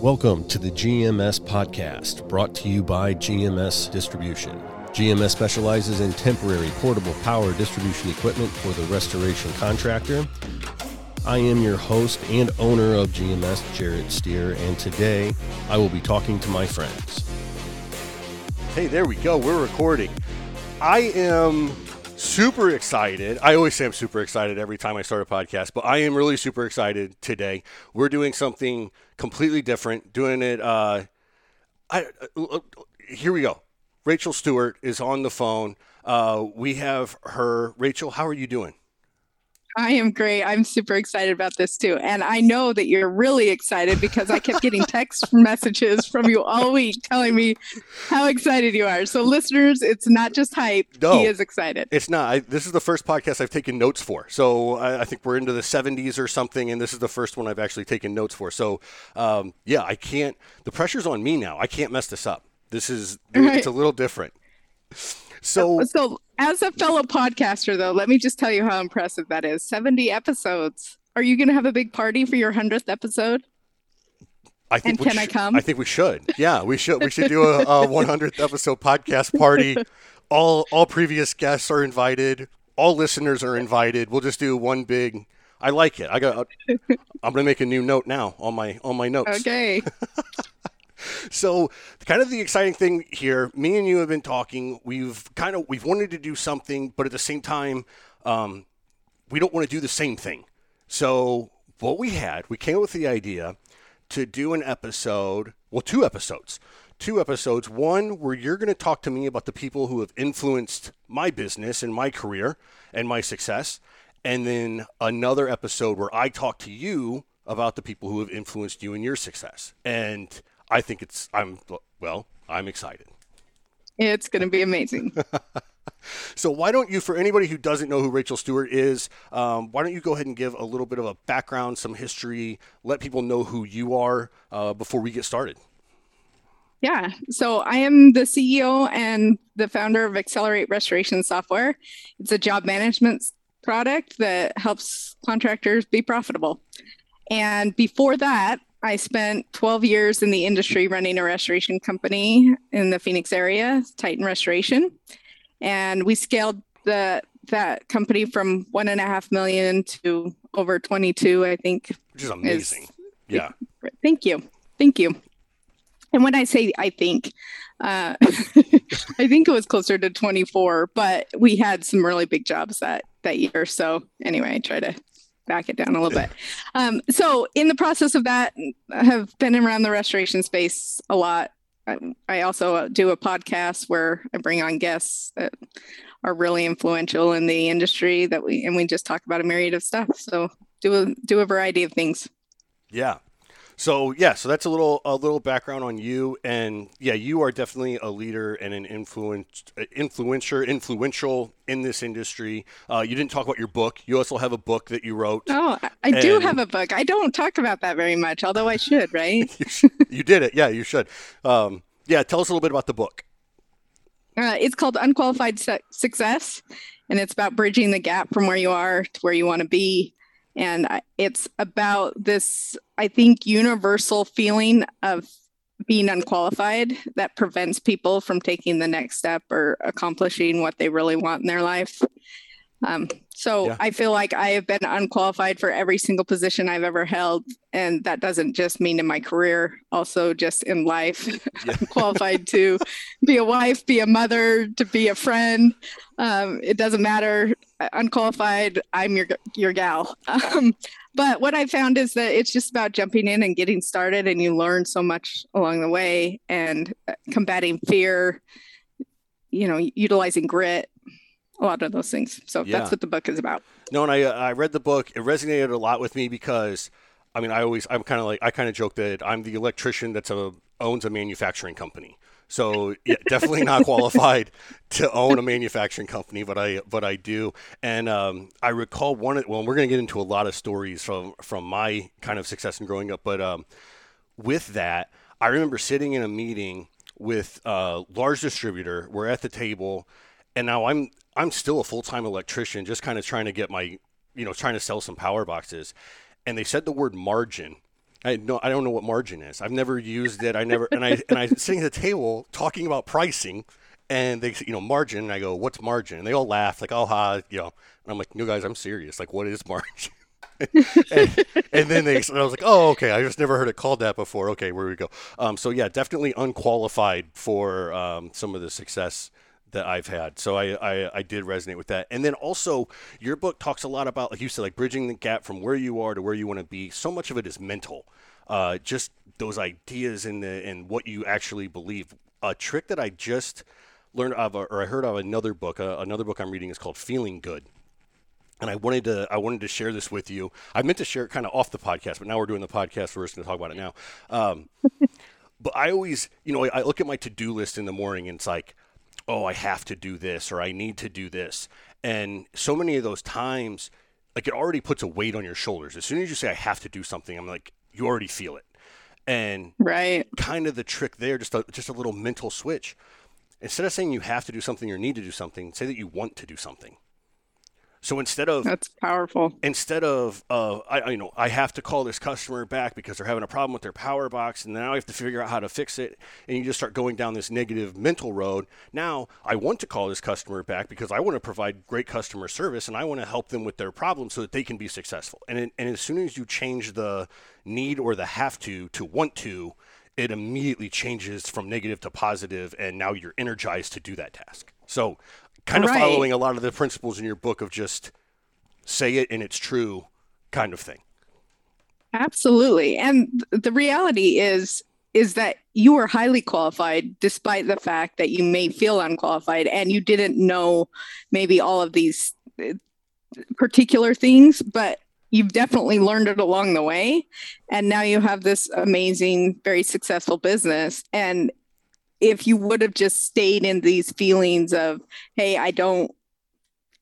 Welcome to the GMS podcast, brought to you by GMS Distribution. GMS specializes in temporary portable power distribution equipment for the restoration contractor. I am your host and owner of GMS, Jared Steer, and today I will be talking to my friends. Hey, there we go. We're recording. I am super excited. I always say I'm super excited every time I start a podcast, but I am really super excited today. We're doing something completely different. Doing it. Uh, I uh, here we go. Rachel Stewart is on the phone. Uh, we have her. Rachel, how are you doing? I am great. I'm super excited about this too. And I know that you're really excited because I kept getting text messages from you all week telling me how excited you are. So, listeners, it's not just hype. No, he is excited. It's not. I, this is the first podcast I've taken notes for. So, I, I, think we're into the 70s or something. And this is the first one I've actually taken notes for. So, um, yeah, I can't. The pressure's on me now. I can't mess this up. This is, right. it's a little different. So, so as a fellow podcaster, though, let me just tell you how impressive that is. 70 episodes. Are you going to have a big party for your 100th episode? I think and can sh- I come? I think we should. Yeah, we should. We should do a, a 100th episode podcast party. All all previous guests are invited. All listeners are invited. We'll just do one big. I like it. I got. I'm gonna make a new note now on my on my notes. Okay. so kind of the exciting thing here me and you have been talking. We've kind of we've wanted to do something but at the same time um, we don't want to do the same thing. So what we had we came up with the idea to do an episode well two episodes. Two episodes. One where you're going to talk to me about the people who have influenced my business and my career and my success. And then another episode where i talk to you about the people who have influenced you and your success. And I think it's I'm well, I'm excited. It's going to be amazing. so why don't you, for anybody who doesn't know who Rachel Stewart is, um, why don't you go ahead and give a little bit of a background, some history, let people know who you are uh, before we get started. Yeah, so I am the CEO and the founder of Xcelerate Restoration Software. It's a job management product that helps contractors be profitable. And before that, I spent 12 years in the industry running a restoration company in the Phoenix area, Titan Restoration. And we scaled the that company from one and a half million to over 22, I think. Which is amazing. Is, yeah. Thank you. Thank you. And when I say I think, uh, I think it was closer to 24, but we had some really big jobs that that year. So anyway, I try to back it down a little bit. Um, so in the process of that, I have been around the restoration space a lot. I, I also do a podcast where I bring on guests that are really influential in the industry that we and we just talk about a myriad of stuff. So do a do a variety of things. Yeah, so yeah, so that's a little a little background on you, and yeah, you are definitely a leader and an influence influencer influential in this industry. Uh, you didn't talk about your book. You also have a book that you wrote. Oh, I and... do have a book. I don't talk about that very much, although I should, right? you, you, did it. Yeah, you should. Um, yeah, tell us a little bit about the book. Uh, it's called Unqualified Success, and it's about bridging the gap from where you are to where you want to be and it's about this, I think, universal feeling of being unqualified that prevents people from taking the next step or accomplishing what they really want in their life. Um, so yeah. I feel like I have been unqualified for every single position I've ever held. And that doesn't just mean in my career, also just in life. Yeah. I'm qualified to be a wife, be a mother, to be a friend. Um, it doesn't matter. Unqualified, I'm your your gal. Um, but what I found is that it's just about jumping in and getting started, and you learn so much along the way and uh, combating fear, you know, utilizing grit a lot of those things. So yeah. that's what the book is about. No, and I uh, I read the book. It resonated a lot with me because, I mean, I always I'm kind of like I kind of joke that I'm the electrician that's a owns a manufacturing company. So yeah, definitely not qualified to own a manufacturing company, but I but I do. And um, I recall one. Of, well, we're going to get into a lot of stories from from my kind of success in growing up. But um, with that, I remember sitting in a meeting with a large distributor. We're at the table, and now I'm I'm still a full time electrician, just kind of trying to get my, you know, trying to sell some power boxes. And they said the word margin. I no, I don't know what margin is. I've never used it. I never, and I and I sitting at the table talking about pricing, and they, say, you know, margin. And I go, "What's margin?" And they all laugh, like, "Oh, ha," you know. And I'm like, "No, guys, I'm serious. Like, what is margin?" and, and, then they, and I was like, "Oh, okay. I just never heard it called that before." Okay, where we go. Um, so yeah, definitely unqualified for um, some of the success that I've had. So I, I, I, did resonate with that. And then also, your book talks a lot about, like you said, like bridging the gap from where you are to where you want to be. So much of it is mental, uh, just those ideas and and what you actually believe. A trick that I just learned of, or I heard of another book. Uh, another book I'm reading is called Feeling Good. And I wanted to I wanted to share this with you. I meant to share it kind of off the podcast, but now we're doing the podcast. We're just going to talk about it now. Um, but I always, you know, I look at my to do list in the morning, and it's like, oh, I have to do this or I need to do this. And so many of those times, like it already puts a weight on your shoulders. As soon as you say, I have to do something, I'm like, you already feel it. And right. kind of the trick there, just a, just a little mental switch. Instead of saying you have to do something or need to do something, say that you want to do something. So instead of that's powerful. Instead of uh, I you know I have to call this customer back because they're having a problem with their power box, and now I have to figure out how to fix it, and you just start going down this negative mental road. Now I want to call this customer back because I want to provide great customer service, and I want to help them with their problem so that they can be successful. And it, and as soon as you change the need or the have to to want to, it immediately changes from negative to positive, and now you're energized to do that task. So kind of right. following a lot of the principles in your book of just say it and it's true kind of thing. Absolutely. And the reality is is that you are highly qualified despite the fact that you may feel unqualified and you didn't know maybe all of these uh, particular things but you've definitely learned it along the way and now you have this amazing very successful business and if you would have just stayed in these feelings of hey i don't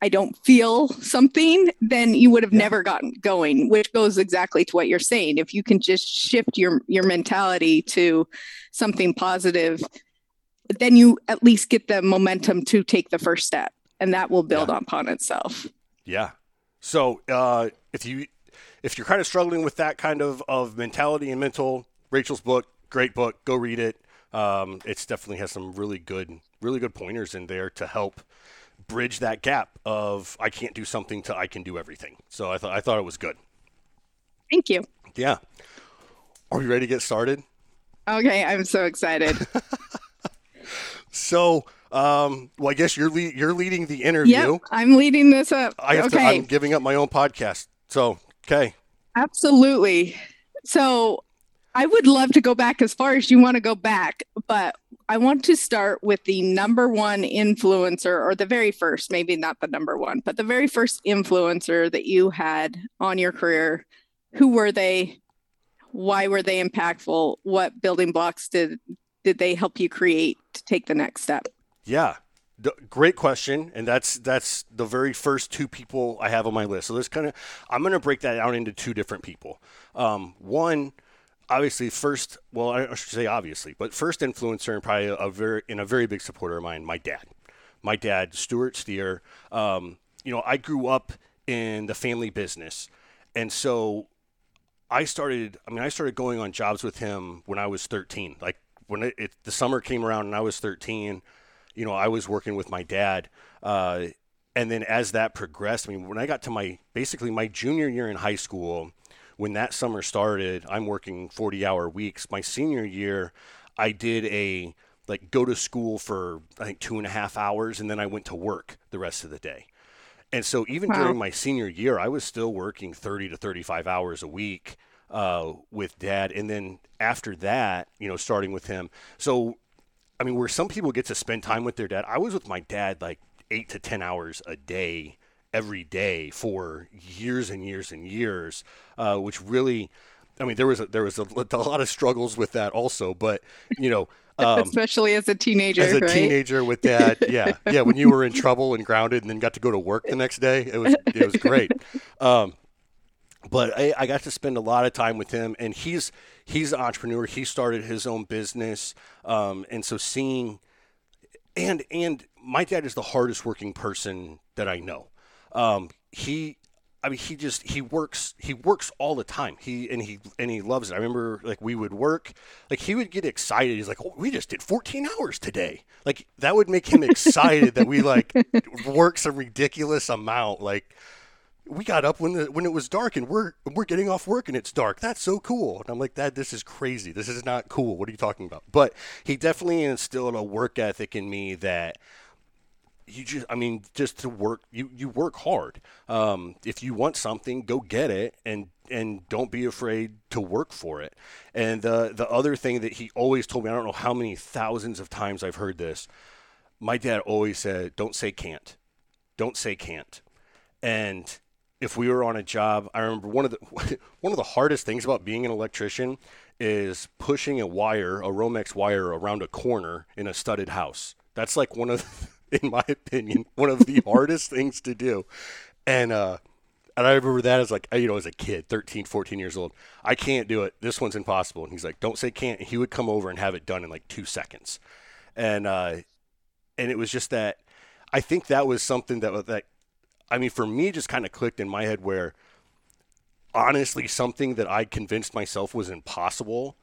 i don't feel something then you would have yeah. never gotten going which goes exactly to what you're saying if you can just shift your your mentality to something positive then you at least get the momentum to take the first step and that will build yeah. upon itself yeah so uh, if you if you're kind of struggling with that kind of of mentality and mental rachel's book great book go read it um, it definitely has some really good, really good pointers in there to help bridge that gap of I can't do something to I can do everything. So I thought I thought it was good. Thank you. Yeah. Are we ready to get started? Okay, I'm so excited. so, um, well, I guess you're le- you're leading the interview. Yep, I'm leading this up. I have okay. to, I'm giving up my own podcast. So, okay. Absolutely. So, I would love to go back as far as you want to go back, but I want to start with the number one influencer, or the very first, maybe not the number one, but the very first influencer that you had on your career. Who were they? Why were they impactful? What building blocks did did they help you create to take the next step? Yeah, great question and that's that's the very first two people i have on my list so there's kind of i'm going to break that down into two different people um, one obviously first well i should say obviously but first influencer and probably a very in a very big supporter of mine my dad. My dad stuart steer. Um, you know i grew up in the family business. And so i started i mean i started going on jobs with him when i was 13 like when it, it, the summer came around and i was 13 you know i was working with my dad. Uh, and then as that progressed i mean when i got to my basically my junior year in high school when that summer started, I'm working 40 hour weeks. My senior year, I did a like go to school for I think two and a half hours, and then I went to work the rest of the day. And so even wow. during my senior year, I was still working 30 to 35 hours a week uh, with dad. And then after that, you know, starting with him. So, I mean, where some people get to spend time with their dad, I was with my dad like eight to 10 hours a day every day for years and years and years, uh, which really, I mean, there was a, there was a, a, lot of struggles with that also, but you know. Um, Especially as a teenager, as a right? teenager with that, yeah, yeah. When you were in trouble and grounded, and then got to go to work the next day, it was it was great. Um, but I, I, got to spend a lot of time with him, and he's he's an entrepreneur. He started his own business, um, and so seeing, and and my dad is the hardest working person that I know. Um, he, I mean, he just he works he works all the time. He and he and he loves it. I remember like we would work, like he would get excited. He's like, "Oh, we just did 14 hours today." Like that would make him excited that we like work some ridiculous amount. Like we got up when the when it was dark and we're we're getting off work and it's dark. That's so cool. And I'm like, that this is crazy. This is not cool. What are you talking about? But he definitely instilled a work ethic in me that you just i mean just to work you you work hard. Um, if you want something go get it and and don't be afraid to work for it. And the the other thing that he always told me i don't know how many thousands of times i've heard this my dad always said don't say can't. Don't say can't. And if we were on a job i remember one of the one of the hardest things about being an electrician is pushing a wire a romex wire around a corner in a studded house. That's like one of in my opinion, one of the hardest things to do. And uh, and I remember that as like, you know, as a kid, 13, 14 years old. I can't do it. This one's impossible. And he's like, don't say can't. And he would come over and have it done in like two seconds. And, uh, and it was just that, I think that was something that, that, I mean, for me, just kind of clicked in my head where honestly, something that I convinced myself was impossible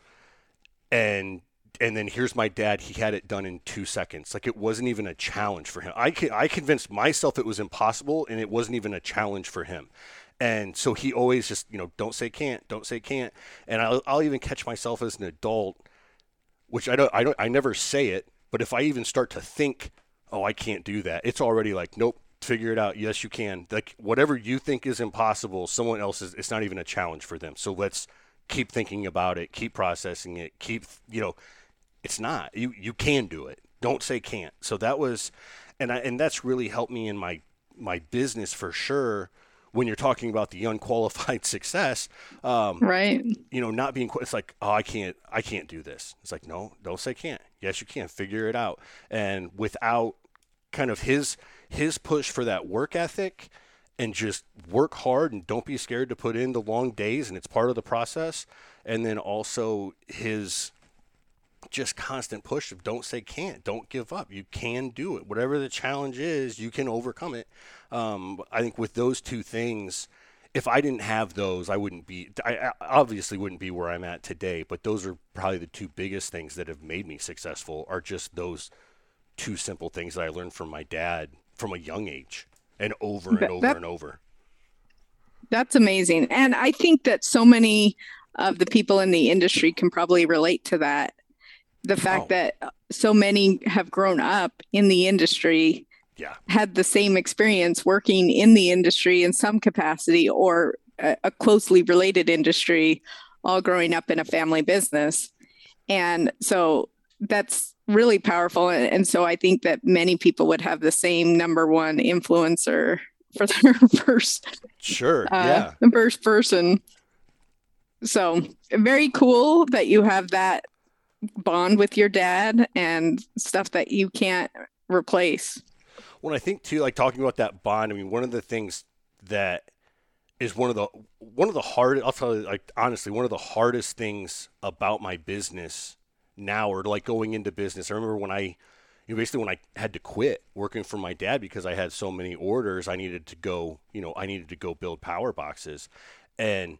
and and then here's my dad. He had it done in two seconds. Like it wasn't even a challenge for him. I, I convinced myself it was impossible, and it wasn't even a challenge for him. And so he always just, you know, don't say can't, don't say can't. And I'll, I'll even catch myself as an adult, which I don't, I don't, I never say it. But if I even start to think, oh, I can't do that, it's already like, nope, figure it out. Yes, you can. Like whatever you think is impossible, someone else is. It's not even a challenge for them. So let's keep thinking about it, keep processing it, keep, you know it's not. You you can do it. Don't say can't. So that was, and I and that's really helped me in my my business for sure. When you're talking about the unqualified success, um, right? You know, not being it's like, oh, I can't, I can't do this. It's like, no, don't say can't. Yes, you can. Figure it out. And without kind of his his push for that work ethic and just work hard and don't be scared to put in the long days and it's part of the process and then also his just constant push of don't say can't, don't give up. You can do it. Whatever the challenge is, you can overcome it. Um, I think with those two things, if I didn't have those, I wouldn't be. I obviously wouldn't be where I'm at today. But those are probably the two biggest things that have made me successful. Are just those two simple things that I learned from my dad from a young age, and over and over that, and over. That's amazing, and I think that so many of the people in the industry can probably relate to that the fact oh. that so many have grown up in the industry yeah. had the same experience working in the industry in some capacity or a, a, closely related industry all growing up in a family business. And so that's really powerful. And, and so i think that many people would have the same number one influencer for their first sure. uh, yeah. the first person. So very cool that you have that bond with your dad and stuff that you can't replace. When I think too, like talking about that bond, I mean, one of the things that is one of the one of the hard I'll tell you like honestly, one of the hardest things about my business now or like going into business. I remember when I you know, basically when I had to quit working for my dad because I had so many orders, I needed to go, you know, I needed to go build power boxes. And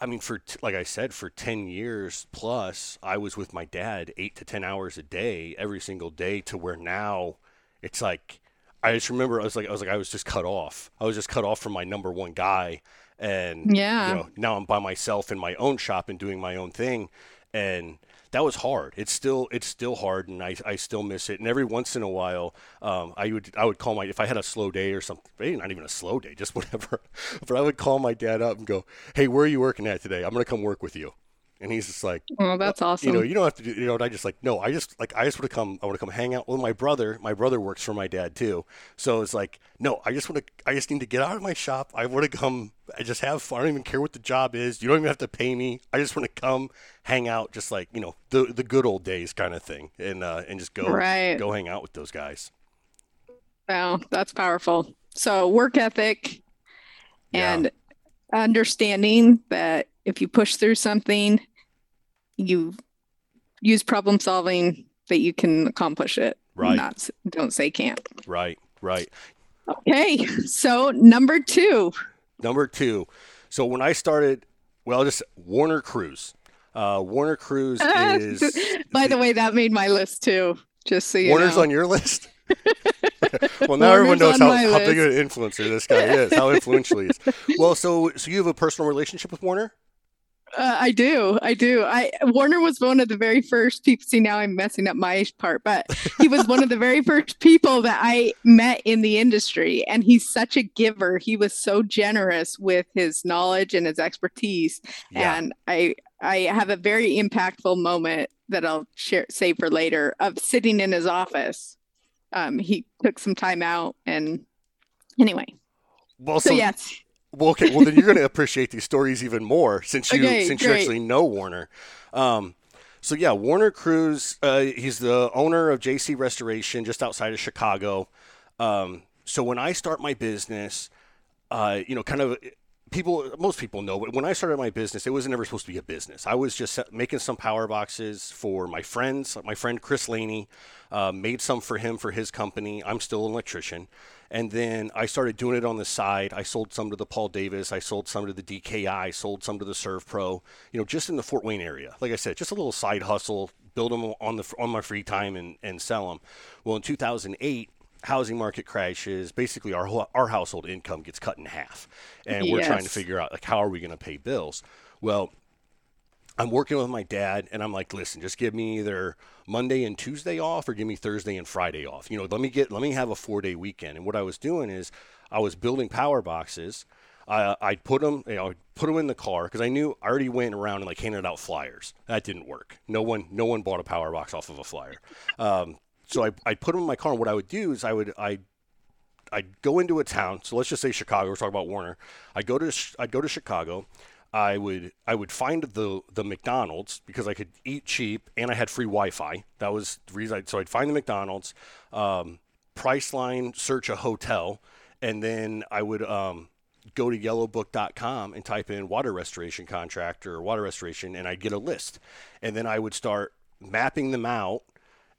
I mean, for t- like I said, for ten years plus, I was with my dad eight to ten hours a day, every single day. To where now, it's like I just remember I was like I was like I was just cut off. I was just cut off from my number one guy, and yeah, you know, now I'm by myself in my own shop and doing my own thing, and that was hard. It's still it's still hard, and I, I still miss it. And every once in a while, um, I would I would call my if I had a slow day or something, maybe not even a slow day, just whatever. but I would call my dad up and go, "Hey, where are you working at today? I'm gonna come work with you." And he's just like, "Oh, that's awesome." You know, you don't have to do. You know, and I just like, no, I just like, I just want to come. I want to come hang out. Well, my brother, my brother works for my dad too, so it's like, no, I just want to. I just need to get out of my shop. I want to come. I just have fun. I don't even care what the job is. You don't even have to pay me. I just want to come hang out, just like you know, the the good old days kind of thing, and uh, and just go right. go hang out with those guys. Wow, that's powerful. So work ethic and yeah. understanding that if you push through something, you use problem solving that you can accomplish it. Right. Not don't say can't. Right. Right. Okay, so number two. Number two. So when I started, well, just Warner Cruise. Uh, Warner Cruise is. By the way, that made my list too. Just so you Warner's know. on your list. well, now everyone knows how, how big of an influencer this guy is, how influential he is. Well, so so you have a personal relationship with Warner? Uh, I do. I do. I Warner was one of the very first people. See, now I'm messing up my part, but he was one of the very first people that I met in the industry, and he's such a giver. He was so generous with his knowledge and his expertise, Yeah. and I I have a very impactful moment that I'll share save for later of sitting in his office. Um, he took some time out, and anyway, Well, so, so, yes, well, okay. Well, then you're going to appreciate these stories even more since you Okay, since you actually know Warner. Um, so yeah, Warner Cruz. Uh, he's the owner of JC Restoration, just outside of Chicago. Um, so when I start my business, uh, you know, kind of people, most people know, but when I started my business, it was never supposed to be a business. I was just making some power boxes for my friends. My friend Chris Laney uh, made some for him for his company. I'm still an electrician. And then I started doing it on the side. I sold some to the Paul Davis. I sold some to the DKI. Sold some to the ServPro. You know, just in the Fort Wayne area. Like I said, just a little side hustle. Build them on the on my free time and, and sell them. Well, in 2008, housing market crashes. Basically, our our household income gets cut in half, and we're trying to figure out like how are we going to pay bills. Well, I'm working with my dad, and I'm like, listen, just give me either Monday and Tuesday off, or give me Thursday and Friday off. You know, let me get, let me have a four day weekend. And what I was doing is, I was building power boxes. I I put them, you know, put them in the car because I knew I already went around and like handed out flyers. That didn't work. No one, no one bought a power box off of a flyer. Um, so I, I put them in my car. And what I would do is I would I I'd go into a town. So let's just say Chicago. We're talking about Warner. I go to I'd go to Chicago. I would I would find the the McDonald's because I could eat cheap and I had free Wi-Fi. That was the reason. I'd, so I'd find the McDonald's, um, Priceline, search a hotel, and then I would um, go to yellowbook.com and type in water restoration contractor or water restoration, and I'd get a list, and then I would start mapping them out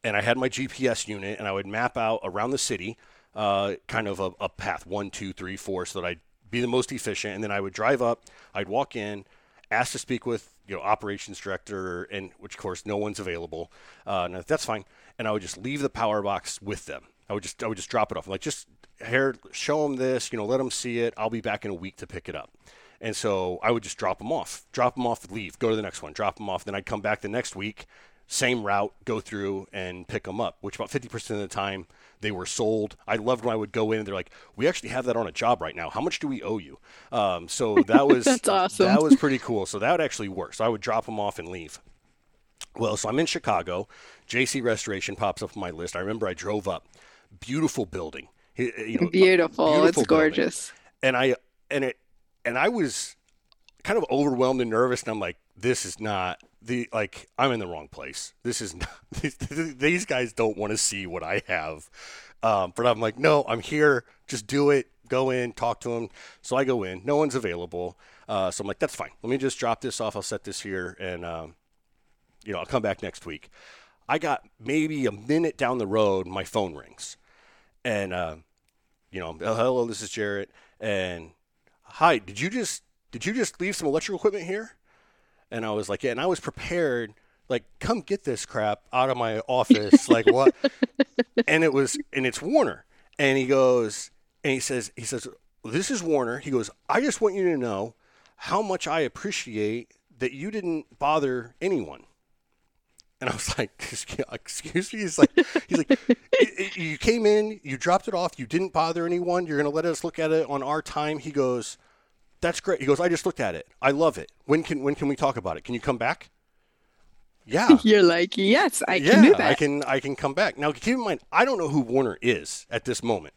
and I had my GPS unit, and I would map out around the city, uh, kind of a, a path one, two, three, four, so that I'd be the most efficient. And then I would drive up, I'd walk in, ask to speak with you know operations director, and which of course no one's available. Uh, and that's fine. And I would just leave the power box with them. I would just I would just drop it off, I'm like just here, show them this, you know, let them see it. I'll be back in a week to pick it up. And so I would just drop them off, drop them off, leave, go to the next one, drop them off. Then I'd come back the next week, same route, go through and pick them up, which about 50% of the time they were sold. I loved when I would go in and they're like, we actually have that on a job right now. How much do we owe you? Um, so that was, That's awesome. that was pretty cool. So that would actually work. So I would drop them off and leave. Well, so I'm in Chicago. JC Restoration pops up on my list. I remember I drove up. Beautiful building. You know, beautiful. beautiful it's building. gorgeous. and I and it and I was kind of overwhelmed and nervous, and I'm like, this is not the like I'm in the wrong place. This is not these, guys don't want to see what I have. Um, but I'm like, no, I'm here. Just do it. Go in, talk to them. So I go in. No one's available. Uh, so I'm like, that's fine. Let me just drop this off. I'll set this here, and um, you know, I'll come back next week. I got maybe a minute down the road, my phone rings, and uh, you know, "Oh, hello, this is Jarrett, and hi, did you just did you just leave some electrical equipment here? And I was like, yeah, and I was prepared, like, come get this crap out of my office, like what? and it was, and it's Warner, and he goes, and he says, he says, this is Warner. He goes, I just want you to know how much I appreciate that you didn't bother anyone. And I was like, "Excuse me." He's like, "He's like, "I- I- you came in, you dropped it off, you didn't bother anyone. You're gonna let us look at it on our time." He goes, "That's great." He goes, "I just looked at it. I love it. When can when can we talk about it? Can you come back?" Yeah, You're like, yes, I yeah, can do that. I can I can come back. Now keep in mind, I don't know who Warner is at this moment.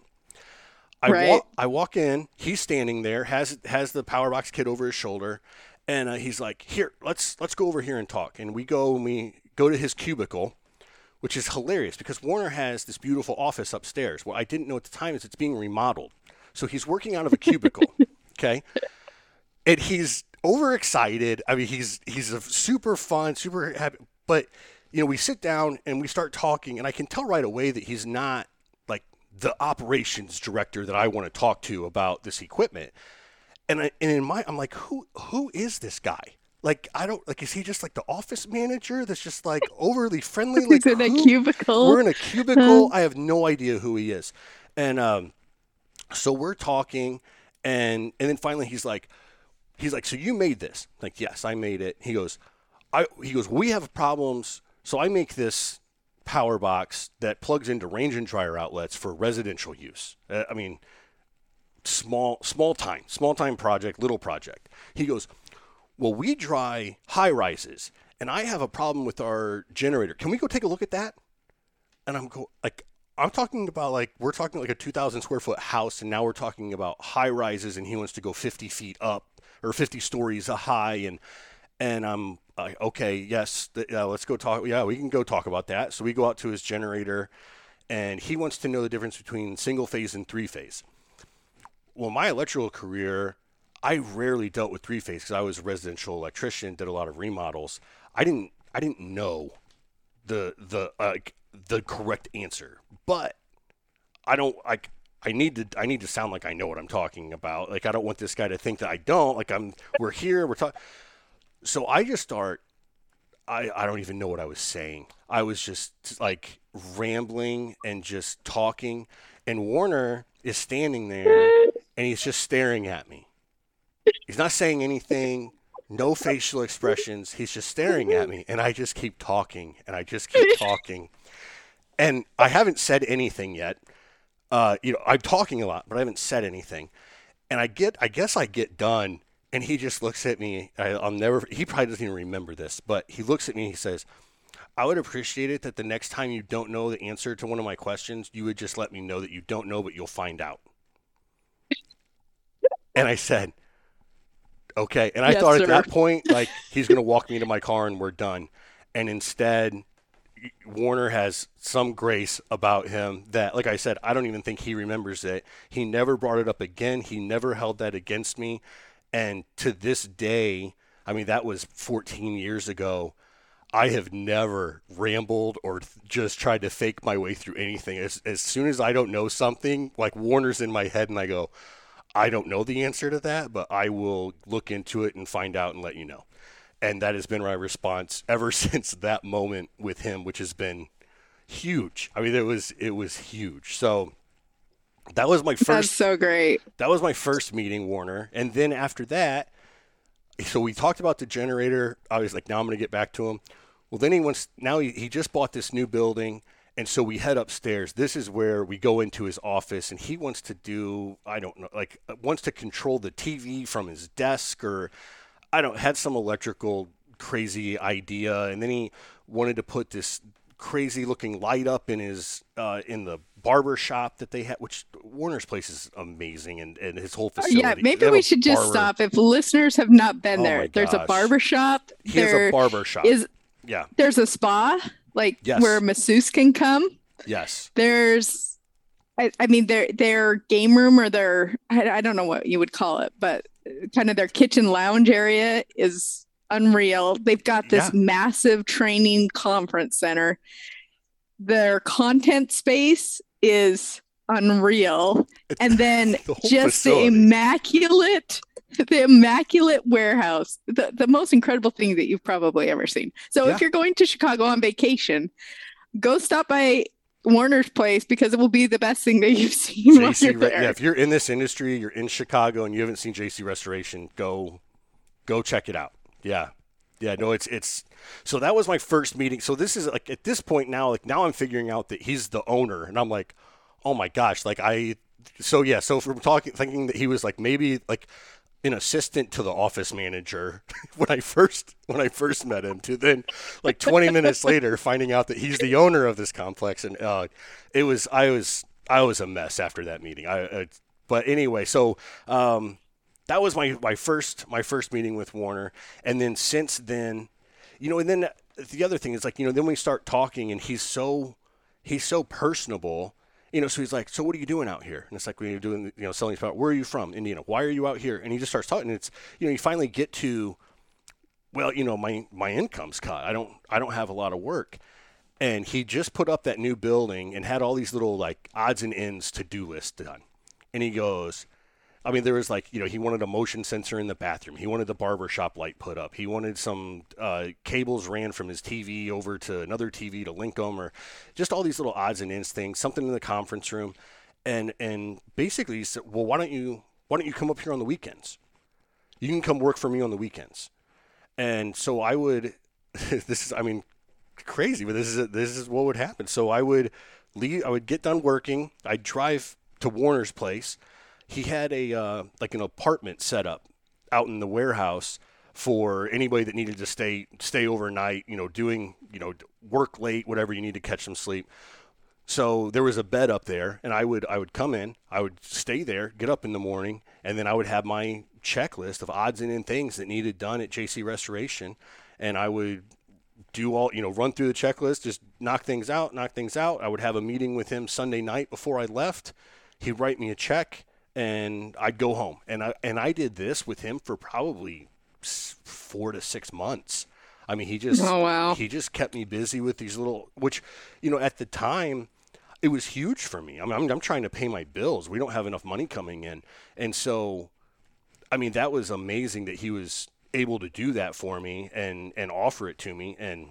I Right. walk I walk in, he's standing there, has has the power box kit over his shoulder, and uh, he's like, "Here, let's let's go over here and talk." And we go and we go to his cubicle, which is hilarious because Warner has this beautiful office upstairs. What I didn't know at the time is it's being remodeled, so he's working out of a cubicle. okay, and he's overexcited. I mean, he's he's a super fun, super happy. But you know, we sit down and we start talking, and I can tell right away that he's not like the operations director that I want to talk to about this equipment. And I, and in my I'm like, who who is this guy? Like I don't like is he just like the office manager that's just like overly friendly? Like He's in a cubicle. We're in a cubicle. I have no idea who he is. And um so we're talking and and then finally he's like he's like, So you made this? Like, yes, I made it. He goes, I he goes, We have problems. So I make this power box that plugs into range and dryer outlets for residential use. Uh, I mean, small small time, small time project, little project. He goes, Well, we dry high rises, and I have a problem with our generator. Can we go take a look at that? And I'm go like I'm talking about like we're talking like a 2,000 square foot house, and now we're talking about high rises, and he wants to go 50 feet up or 50 stories high, and and I'm like, okay, yes, th- yeah, let's go talk. Yeah, we can go talk about that. So we go out to his generator, and he wants to know the difference between single phase and three phase. Well, my electrical career, I rarely dealt with three phase because I was a residential electrician, did a lot of remodels. I didn't, I didn't know the the uh, the correct answer, but I don't like. I need to. I need to sound like I know what I'm talking about. Like I don't want this guy to think that I don't. Like I'm. We're here. We're talking. So I just start. I I don't even know what I was saying. I was just like rambling and just talking, and Warner is standing there and he's just staring at me. He's not saying anything. No facial expressions. He's just staring at me, and I just keep talking, and I just keep talking, and I haven't said anything yet uh, you know, I'm talking a lot, but I haven't said anything. And I get, I guess I get done, and he just looks at me. I, I'll never. He probably doesn't even remember this, but he looks at me. and He says, "I would appreciate it that the next time you don't know the answer to one of my questions, you would just let me know that you don't know, but you'll find out." And I said, "Okay." And I Yes, thought sir. at that point, like he's going to walk me to my car and we're done. And instead, Warner has some grace about him that, like I said, I don't even think he remembers it. He never brought it up again. He never held that against me. And to this day, I mean, that was 14 years ago. I have never rambled or th- just tried to fake my way through anything. As, as soon as I don't know something, like Warner's in my head, and I go, I don't know the answer to that, but I will look into it and find out and let you know and that has been my response ever since that moment with him, which has been huge. I mean, it was it was huge. So that was my first. That's so great. That was my first meeting, Warner, and then after that, so we talked about the generator. I was like, now I'm going to get back to him. Well, then he wants. Now he, he just bought this new building. And so we head upstairs. This is where we go into his office, and he wants to do, I don't know, like, uh, wants to control the TV from his desk or I don't had some electrical crazy idea, and then he wanted to put this crazy looking light up in his uh, in the barber shop that they had, which Warner's place is amazing, and, and his whole Uh, facility. Yeah, maybe we should just barber- stop. If listeners have not been Oh there, there's a barber shop. He has a barber shop. is yeah. there's a spa like Yes. where masseuse can come. Yes. There's, I, I mean, their their game room or their I, I don't know what you would call it, but kind of their kitchen lounge area is unreal. They've got this Yeah. massive training conference center. Their content space is unreal, and then The just the immaculate the immaculate warehouse the, the most incredible thing that you've probably ever seen so Yeah. if you're going to chicago on vacation go stop by warner's place because it will be the best thing that you've seen while JC, you're Re- there yeah, if you're in this industry, you're in Chicago, and you haven't seen JC Restoration, go, go check it out. Yeah, yeah. No, it's it's. So that was my first meeting. So this is like at this point now, like now I'm figuring out that he's the owner, and I'm like, oh my gosh, like I. So yeah, so from talking, thinking that he was like maybe like an assistant to the office manager when I first when I first met him to then like 20 minutes later finding out that he's the owner of this complex. And uh, it was I was I was a mess after that meeting. I, but anyway so um, that was my my first my first meeting with Warner. And then since then you know and then the other thing is like you know then we start talking and he's so he's so personable you know, so he's like, "So what are you doing out here?" And it's like when you're doing, you know, selling spot. Where are you from? Indiana. Why are you out here? And he just starts talking. And it's, you know, you finally get to, well, you know, my my income's cut. I don't I don't have a lot of work, and he just put up that new building and had all these little like odds and ends to do list done. And he goes, I mean, there was like, you know, he wanted a motion sensor in the bathroom. He wanted the barber shop light put up. He wanted some uh, cables ran from his TV over to another TV to link them, or just all these little odds and ends things. Something in the conference room, and and basically he said, well, why don't you why don't you come up here on the weekends? You can come work for me on the weekends. And so I would. this is, I mean, crazy, but this is this is what would happen. So I would leave. I would get done working. I'd drive to Warner's place he had a uh, like an apartment set up out in the warehouse for anybody that needed to stay stay overnight. You know, doing you know work late, whatever you need to catch some sleep. So there was a bed up there, and I would I would come in, I would stay there, get up in the morning, and then I would have my checklist of odds and end things that needed done at JC Restoration, and I would do all you know run through the checklist, just knock things out, knock things out. I would have a meeting with him Sunday night before I left. He'd write me a check and I'd go home. And I and I did this with him for probably four to six months. I mean, he just oh, wow. he just kept me busy with these little, which you know at the time it was huge for me. I mean, I'm, I'm trying to pay my bills. We don't have enough money coming in, and so I mean that was amazing that he was able to do that for me and and offer it to me and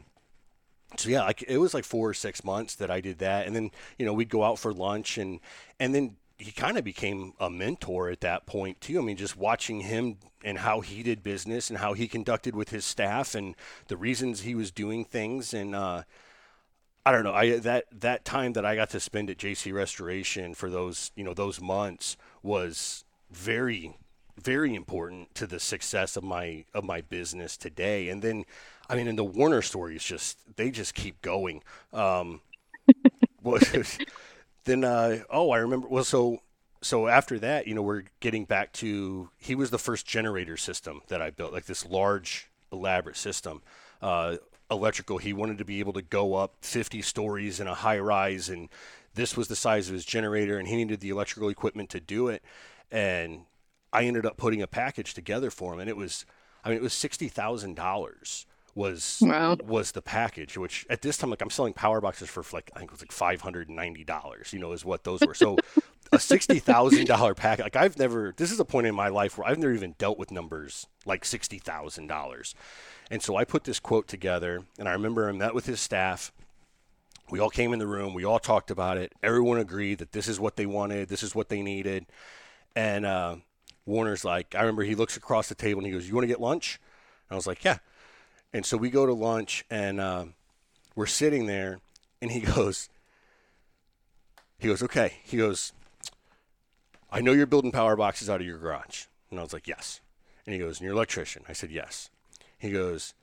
so yeah, like it was like four or six months that I did that, and then you know we'd go out for lunch, and and then he kind of became a mentor at that point too. I mean, just watching him and how he did business and how he conducted with his staff and the reasons he was doing things and uh, I don't know. I that that time that I got to spend at JC Restoration for those you know those months was very very important to the success of my of my business today. And then, I mean, in the Warner stories, just they just keep going. Um, then uh, oh I remember well so so after that you know we're getting back to he was the first generator system that I built like this large elaborate system uh, electrical. He wanted to be able to go up 50 stories in a high rise and this was the size of his generator and he needed the electrical equipment to do it. And I ended up putting a package together for him and it was I mean it was sixty thousand dollars was wow. was the package, which at this time, like I'm selling power boxes for like I think it was like five hundred and ninety dollars. You know, is what those were. So a sixty thousand dollar package. Like I've never. This is a point in my life where I've never even dealt with numbers like sixty thousand dollars. And so I put this quote together, and I remember I met with his staff. We all came in the room. We all talked about it. Everyone agreed that this is what they wanted. This is what they needed. And uh, Warner's like, I remember he looks across the table and he goes, "You want to get lunch?" And I was like, "Yeah." And so we go to lunch and uh, we're sitting there and he goes, he goes, okay. He goes, I know you're building power boxes out of your garage. And I was like, yes. And he goes, and you're an electrician. I said, yes. He goes,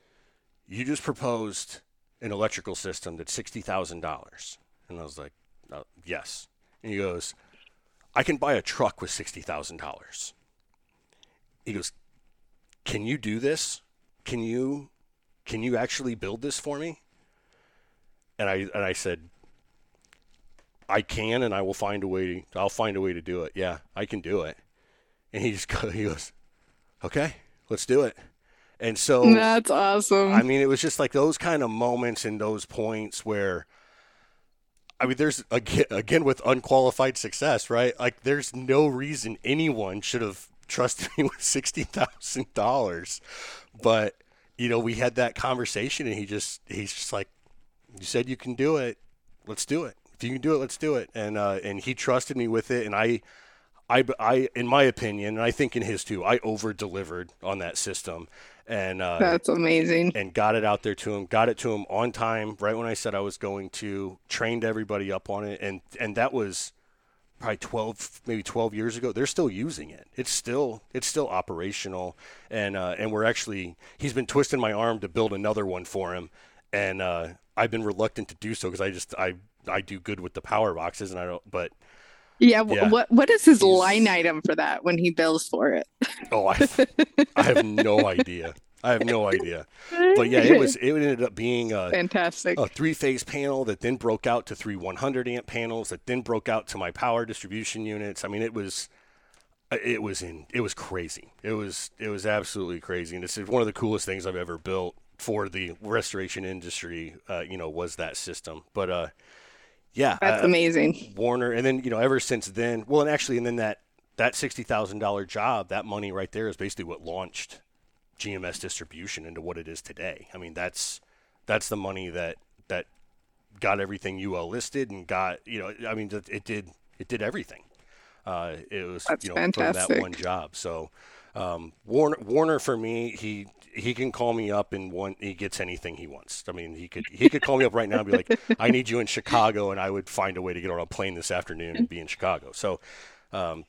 you just proposed an electrical system that's $60,000. And I was like, uh, yes. And he goes, I can buy a truck with $60,000. He goes, can you do this? Can you can you actually build this for me? And I and I said, I can, and I will find a way. To, I'll find a way to do it. Yeah, I can do it. And he just he goes, okay, let's do it. And so that's awesome. I mean, it was just like those kind of moments and those points where. I mean, there's again, again with unqualified success, right? Like, there's no reason anyone should have trusted me with sixty thousand dollars, but you know, we had that conversation, and he just he's just like, "You said you can do it. Let's do it. If you can do it, let's do it." And uh, and he trusted me with it, and I. I, I, in my opinion, and I think in his too, I over delivered on that system, and uh, that's amazing. And got it out there to him, got it to him on time, right when I said I was going to. Trained everybody up on it, and and that was probably 12 maybe 12 years ago they're still using it. It's still it's still operational. And uh, and we're actually he's been twisting my arm to build another one for him. And uh, I've been reluctant to do so because I just I I do good with the power boxes and I don't but yeah, yeah. what what is his line item for that when he bills for it? Oh I I have no idea I have no idea. But yeah, it was it ended up being a fantastic a three phase panel that then broke out to three 100 amp panels that then broke out to my power distribution units. I mean, it was it was in it was crazy. It was it was absolutely crazy, and this is one of the coolest things I've ever built. for the restoration industry, uh, you know, was that system. But uh, yeah, That's uh, amazing. Warner, and then you know, ever since then, well, and actually, and then that that sixty thousand dollar job, that money right there is basically what launched GMS distribution into what it is today. I mean, that's that's the money that that got everything UL listed and got you know, I mean, it did it did everything. Uh, it was That's you know from that one job. So um, Warner Warner for me, he he can call me up and one he gets anything he wants. I mean, he could he could call me up right now and be like, I need you in Chicago, and I would find a way to get on a plane this afternoon and be in Chicago. So, um,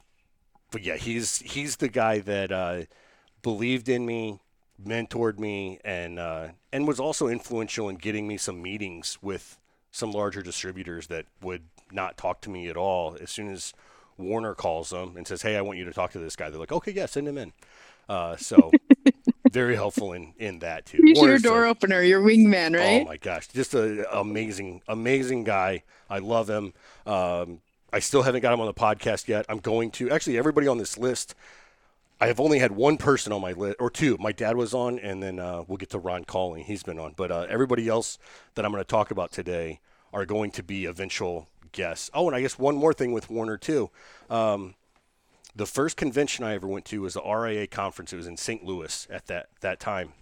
but yeah, he's he's the guy that uh, believed in me, mentored me, and uh, and was also influential in getting me some meetings with some larger distributors that would not talk to me at all. As soon as Warner calls them and says, "Hey, I want you to talk to this guy," they're like, "Okay, yeah, send him in." Uh, so very helpful in in that too. He's your a- door opener, your wingman, right? Oh my gosh, just a amazing, amazing guy. I love him. Um, I still haven't got him on the podcast yet. I'm going to. Actually, everybody on this list, I have only had one person on my list, or two. My dad was on, and then uh, we'll get to Ron Calling. He's been on. But uh, everybody else that I'm going to talk about today are going to be eventual guests. Oh, and I guess one more thing with Warner too. Um, the first convention I ever went to was the RIA conference. It was in St. Louis at that that time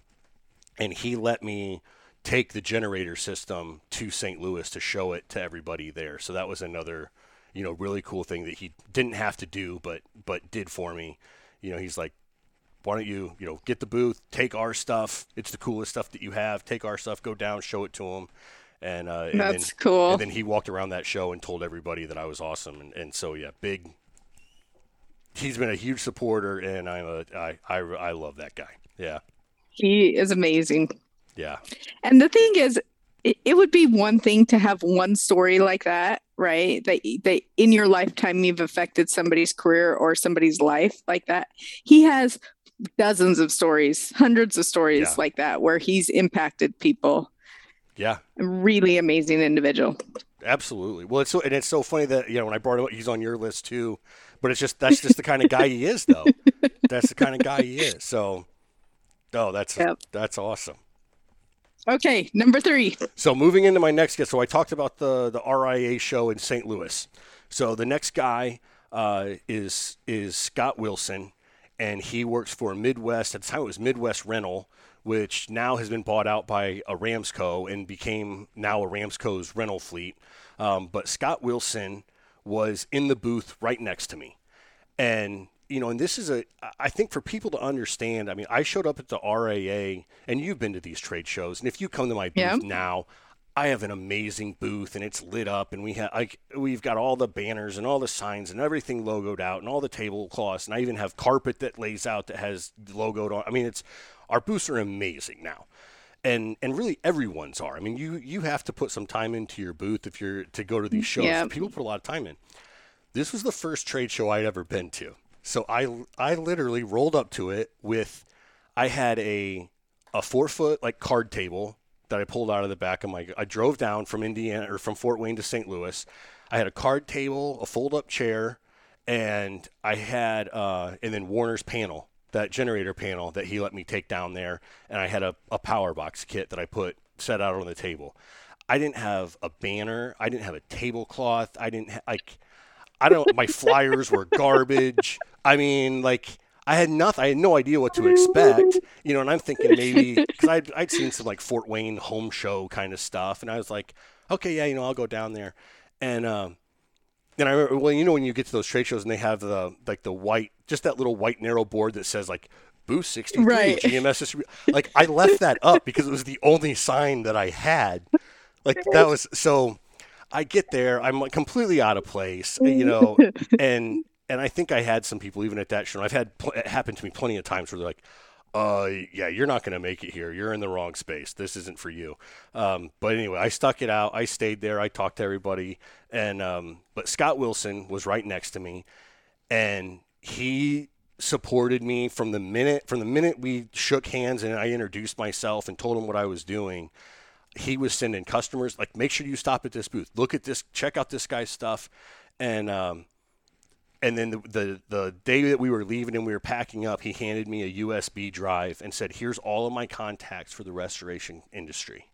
and he let me take the generator system to St. Louis to show it to everybody there. So that was another, you know, really cool thing that he didn't have to do, but but did for me. You know, he's like, why don't you, you know, get the booth, take our stuff. It's the coolest stuff that you have. Take our stuff, go down, show it to him. And, uh, and That's then, cool. And then he walked around that show and told everybody that I was awesome. And, and so, yeah, big. He's been a huge supporter, and I'm a I I, I love that guy. Yeah, He is amazing. yeah. And the thing is, it, it would be one thing to have one story like that, right? That that in your lifetime you've affected somebody's career or somebody's life like that. He has dozens of stories, hundreds of stories Yeah. like that where he's impacted people. Yeah, A really amazing individual. Absolutely. Well, it's so and it's so funny that you know when I brought him up, he's on your list too. But it's just that's just the kind of guy he is, though. That's the kind of guy he is. So, oh, that's Yep. that's awesome. Okay, number three. So moving into my next guest, so I talked about the the RIA show in St. Louis. So the next guy uh, is is Scott Wilson, and he works for Midwest. At the time, it was Midwest Rental, which now has been bought out by Aramsco and became now Aramsco's rental fleet. Um, but Scott Wilson was in the booth right next to me, and you know, and this is a, I think for people to understand, I mean, I showed up at the RIA, and you've been to these trade shows, and if you come to my booth Yeah. now, I have an amazing booth, and it's lit up, and we have, like, we've got all the banners and all the signs and everything logoed out, and all the tablecloths, and I even have carpet that lays out that has logoed on. I mean, it's our booths are amazing now and and really everyone's are. I mean, you you have to put some time into your booth if you're to go to these mm, shows. Yeah. People put a lot of time in. This was the first trade show I'd ever been to, so I I literally rolled up to it with, I had a a four foot like card table that I pulled out of the back of my. I drove down from Indiana or from Fort Wayne to St. Louis. I had a card table, a fold up chair, and I had uh, and then Warner's panel, that generator panel that he let me take down there, and I had a, a power box kit that I put set out on the table. I didn't have a banner. I didn't have a tablecloth. I didn't ha- like. I don't. My flyers were garbage. I mean, like I had nothing. I had no idea what to expect. You know, and I'm thinking maybe because I'd I'd seen some like Fort Wayne home show kind of stuff, and I was like, okay, yeah, you know, I'll go down there, and um, and I remember, well, you know, when you get to those trade shows and they have the like the white, just that little white narrow board that says like booth 63 Right. GMS distribu-" Like I left that up because it was the only sign that I had. Like that was so. I get there, I'm like completely out of place, you know, and and I think I had some people even at that show. I've had pl- it happened to me plenty of times where they're like, uh, yeah, you're not going to make it here. You're in the wrong space. This isn't for you. Um, but anyway, I stuck it out. I stayed there. I talked to everybody. And, um, but Scott Wilson was right next to me and he supported me from the minute, from the minute we shook hands and I introduced myself and told him what I was doing. He was sending customers like, make sure you stop at this booth, look at this, check out this guy's stuff. And, um, and then the, the the day that we were leaving and we were packing up, he handed me a USB drive and said, "Here's all of my contacts for the restoration industry."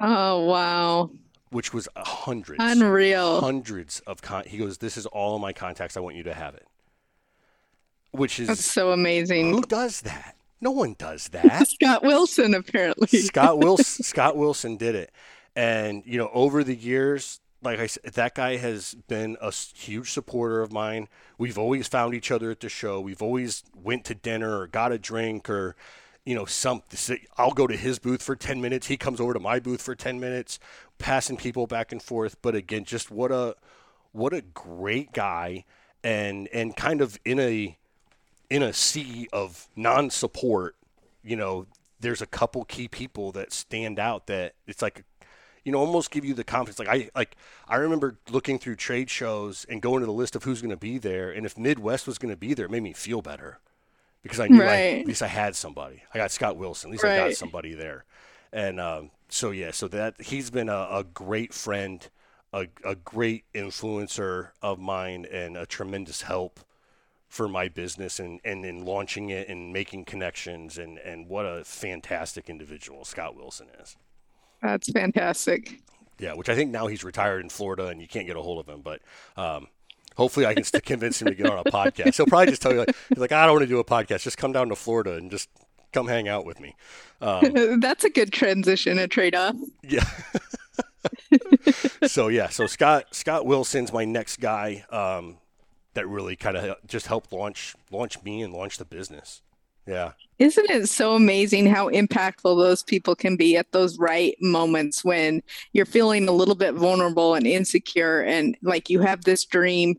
Oh wow! Which was hundreds, unreal, hundreds of con. He goes, "This is all of my contacts. I want you to have it." Which is That's so amazing. Who does that? No one does that. Scott Wilson apparently. Scott Wilson. Scott Wilson did it, and you know, over the years, like I said, that guy has been a huge supporter of mine. We've always found each other at the show. We've always went to dinner or got a drink or, you know, something. I'll go to his booth for 10 minutes. He comes over to my booth for 10 minutes, passing people back and forth. But again, just what a, what a great guy and, and kind of in a, in a sea of non-support, you know, there's a couple key people that stand out that it's like you know, almost give you the confidence. Like I like I remember looking through trade shows and going to the list of who's going to be there, and if Midwest was going to be there, it made me feel better because I knew right. I, at least I had somebody. I got Scott Wilson. At least right. I got somebody there, and um, so yeah, so that he's been a, a great friend, a, a great influencer of mine, and a tremendous help for my business and, and in launching it and making connections and, and what a fantastic individual Scott Wilson is. That's fantastic. Yeah, which I think now he's retired in Florida and you can't get a hold of him. But um, hopefully I can convince him to get on a podcast. He'll probably just tell you like, like I don't want to do a podcast. Just come down to Florida and just come hang out with me. Um, That's a good transition, a trade off. Yeah. so yeah, so Scott Scott Wilson's my next guy um, that really kind of just helped launch launch me and launch the business. Yeah. Isn't it so amazing how impactful those people can be at those right moments when you're feeling a little bit vulnerable and insecure and like you have this dream,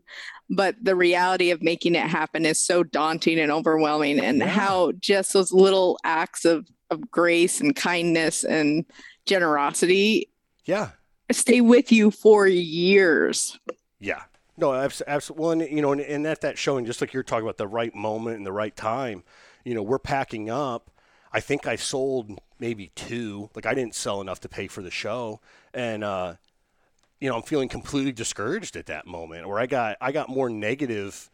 but the reality of making it happen is so daunting and overwhelming and yeah. how just those little acts of, of grace and kindness and generosity yeah stay with you for years yeah no absolutely well, and, you know and, and at that showing just like you're talking about the right moment and the right time you know, we're packing up. I think I sold maybe two. Like I didn't sell enough to pay for the show, and uh, you know, I'm feeling completely discouraged at that moment. Where I got I got more negative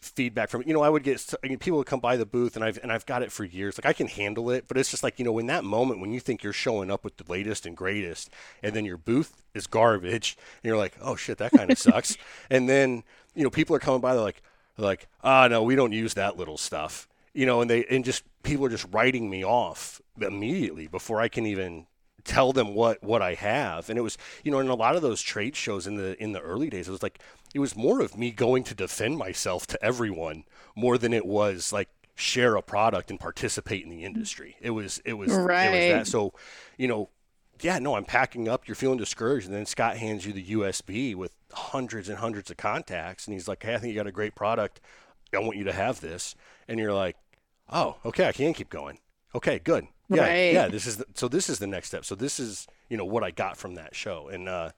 feedback from you know I would get I mean, people would come by the booth and I've and I've got it for years. Like I can handle it but it's just like you know in that moment when you think you're showing up with the latest and greatest and then your booth is garbage and you're like oh shit that kind of sucks. And then you know people are coming by they're like they're like ah oh, no we don't use that little stuff. You know, and they and just people are just writing me off immediately before I can even tell them what what I have. And it was, you know, in a lot of those trade shows in the in the early days, it was like it was more of me going to defend myself to everyone more than it was like share a product and participate in the industry. It was it was right. it was that. So, you know, yeah, no, I'm packing up. You're feeling discouraged, and then Scott hands you the USB with hundreds and hundreds of contacts, and he's like, "Hey, I think you got a great product. I want you to have this." And you're like, oh, okay, I can keep going. Okay, good. Yeah, right. yeah. This is the, so. This is the next step. So this is you know what I got from that show, and uh,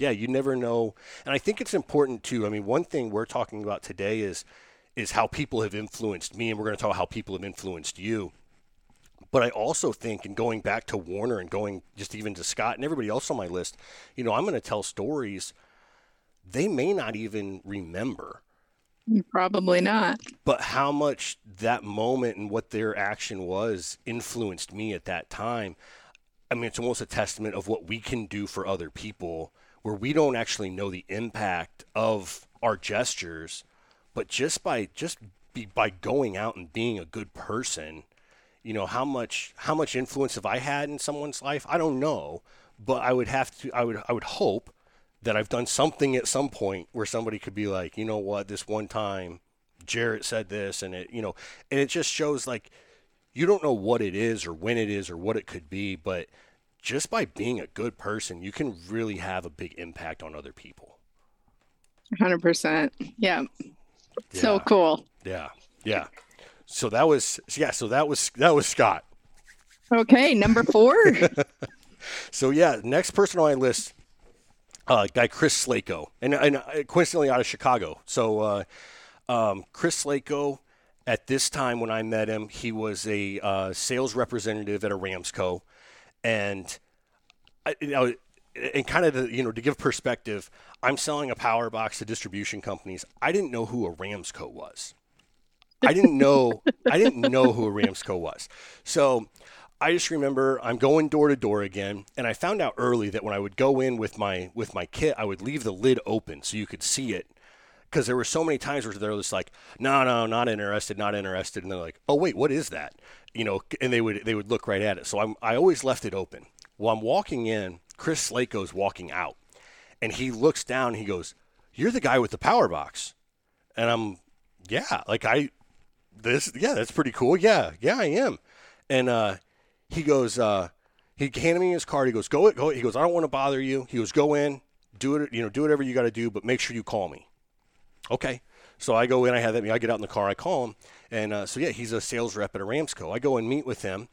yeah, you never know. And I think it's important too. I mean, one thing we're talking about today is is how people have influenced me, and we're going to talk how people have influenced you. But I also think, and going back to Warner and going just even to Scott and everybody else on my list, you know, I'm going to tell stories they may not even remember Probably not. But how much that moment and what their action was influenced me at that time. I mean, it's almost a testament of what we can do for other people where we don't actually know the impact of our gestures, but just by just be, by going out and being a good person, you know, how much how much influence have I had in someone's life? I don't know, but I would have to I would I would hope that I've done something at some point where somebody could be like, you know what, this one time Jarrett said this and it, you know, and it just shows like you don't know what it is or when it is or what it could be, but just by being a good person, you can really have a big impact on other people. 100%. Yeah. yeah. So cool. Yeah. Yeah. So that was yeah, so that was that was Scott. Okay, number 4. so yeah, next person on my list uh, guy Chris Slako, and, and uh, coincidentally out of Chicago. So uh, um, Chris Slako, at this time when I met him, he was a uh, sales representative at Aramsco, and I, you know, and kind of the, you know to give perspective, I'm selling a power box to distribution companies. I didn't know who Aramsco was. I didn't know I didn't know who Aramsco was. So I just remember I'm going door to door again, and I found out early that when I would go in with my with my kit, I would leave the lid open so you could see it. Because there were so many times where they're just like, no, no, not interested, not interested, and they're like, oh wait, what is that? You know, and they would they would look right at it. So I'm I always left it open. Well, I'm walking in, Chris Slako's walking out, and he looks down. he goes, "You're the guy with the power box," and I'm, yeah, like I, this, yeah, that's pretty cool. Yeah, yeah, I am, and uh, he goes, uh, he handed me his card. He goes, go, it, go. It, he goes, I don't want to bother you. He goes, go in, do it, you know, do whatever you got to do, but make sure you call me. Okay. So I go in, I have that, I get out in the car, I call him. And uh, so, yeah, he's a sales rep at a Aramsco. I go and meet with him,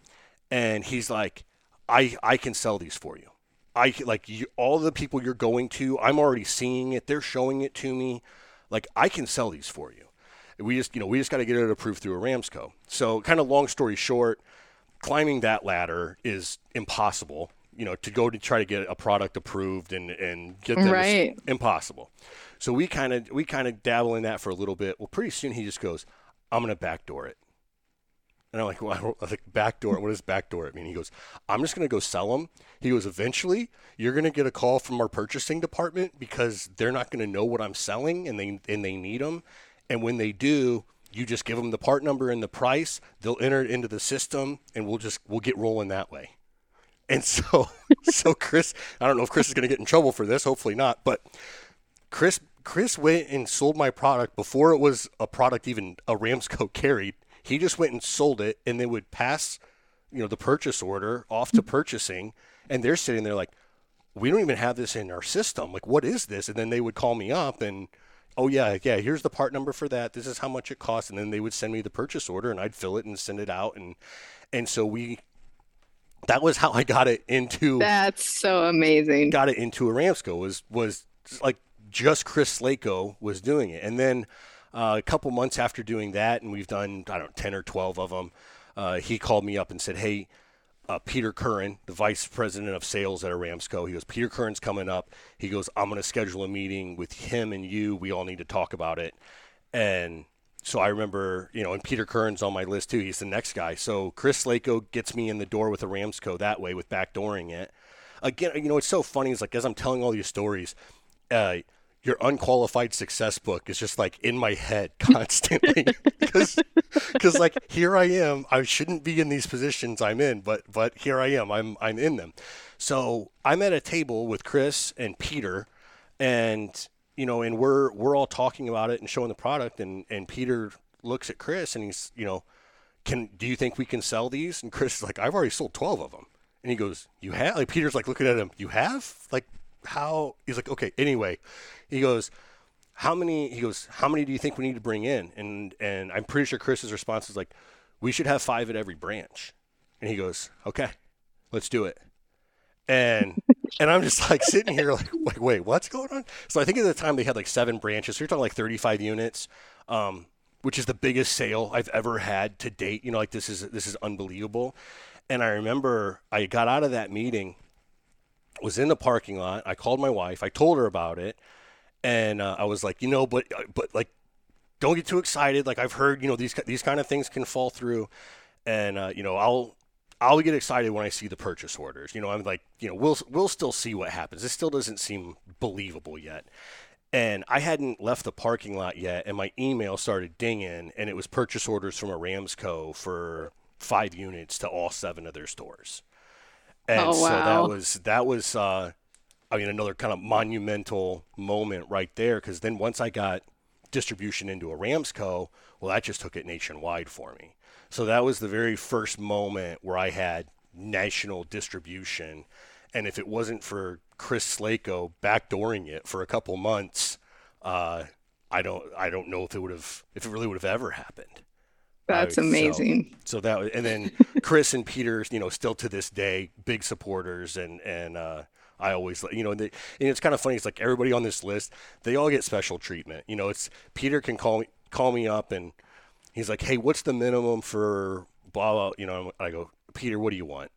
and he's like, I, I can sell these for you. I like you, all the people you're going to, I'm already seeing it. They're showing it to me. Like, I can sell these for you. We just, you know, we just got to get it approved through a Aramsco. So, kind of long story short, climbing that ladder is impossible. You know, to go to try to get a product approved and, and get them right. impossible. So we kind of we kind of dabble in that for a little bit. Well, pretty soon he just goes, "I'm going to backdoor it." And I'm like, well, I like backdoor. What does backdoor it mean? He goes, I'm just going to go sell them. He goes, eventually you're going to get a call from our purchasing department because they're not going to know what I'm selling and they and they need them. And when they do, you just give them the part number and the price. They'll enter it into the system, and we'll just we'll get rolling that way. And so, so Chris, I don't know if Chris is going to get in trouble for this. Hopefully not. But Chris, Chris went and sold my product before it was a product even Aramsco carried. He just went and sold it, and they would pass, you know, the purchase order off to purchasing, and they're sitting there like, we don't even have this in our system. Like, what is this? And then they would call me up and oh yeah, yeah, here's the part number for that. This is how much it costs, and then they would send me the purchase order, and I'd fill it and send it out, and and so we. That was how I got it into. That's so amazing. Got it into Aramsco was was like just Chris Slako was doing it, and then uh, a couple months after doing that, and we've done I don't know ten or twelve of them. Uh, he called me up and said, "Hey, uh, Peter Curran, the vice president of sales at Aramsco. He goes, Peter Curran's coming up. He goes, I'm going to schedule a meeting with him and you. We all need to talk about it. And so I remember, you know, and Peter Curran's on my list too. He's the next guy. So Chris Slako gets me in the door with Aramsco that way with backdooring it. Again, you know, it's so funny. It's like as I'm telling all these stories, uh, your unqualified success book is just like in my head constantly. Because because like here I am I shouldn't be in these positions I'm in but but here I am I'm I'm in them. So I'm at a table with Chris and Peter and you know and we're we're all talking about it and showing the product and and Peter looks at Chris and he's you know can do you think we can sell these? And Chris is like I've already sold 12 of them. And he goes you have? Like Peter's like looking at him you have? Like how he's like okay anyway. He goes how many he goes how many do you think we need to bring in? And and i'm pretty sure chris's response is like we should have five at every branch. And he goes okay let's do it. And and i'm just like sitting here like wait, wait what's going on? So i think at the time they had like seven branches. So you're talking like 35 units um, which is the biggest sale i've ever had to date. You know like this is this is unbelievable. And i remember i got out of that meeting was in the parking lot. I called my wife. I told her about it, and uh, I was like, you know, but uh, but like, don't get too excited. Like I've heard, you know, these these kind of things can fall through, and uh, you know, I'll I'll get excited when I see the purchase orders. You know, I'm like, you know, we'll we'll still see what happens. This still doesn't seem believable yet. And I hadn't left the parking lot yet, and my email started dinging, and it was purchase orders from Aramsco for five units to all seven of their stores. And oh, wow. so that was that was uh, I mean another kind of monumental moment right there because then once I got distribution into Aramsco, well that just took it nationwide for me. So that was the very first moment where I had national distribution, and if it wasn't for Chris Slako backdooring it for a couple months, uh, I don't I don't know if it would have if it really would have ever happened. That's amazing. So, so, that and then Chris and Peter, you know, still to this day, big supporters, and and uh, I always, you know, and, they, and it's kind of funny. It's like everybody on this list, they all get special treatment. You know, it's Peter can call me call me up and he's like, hey, what's the minimum for blah blah? You know, I go, Peter, what do you want?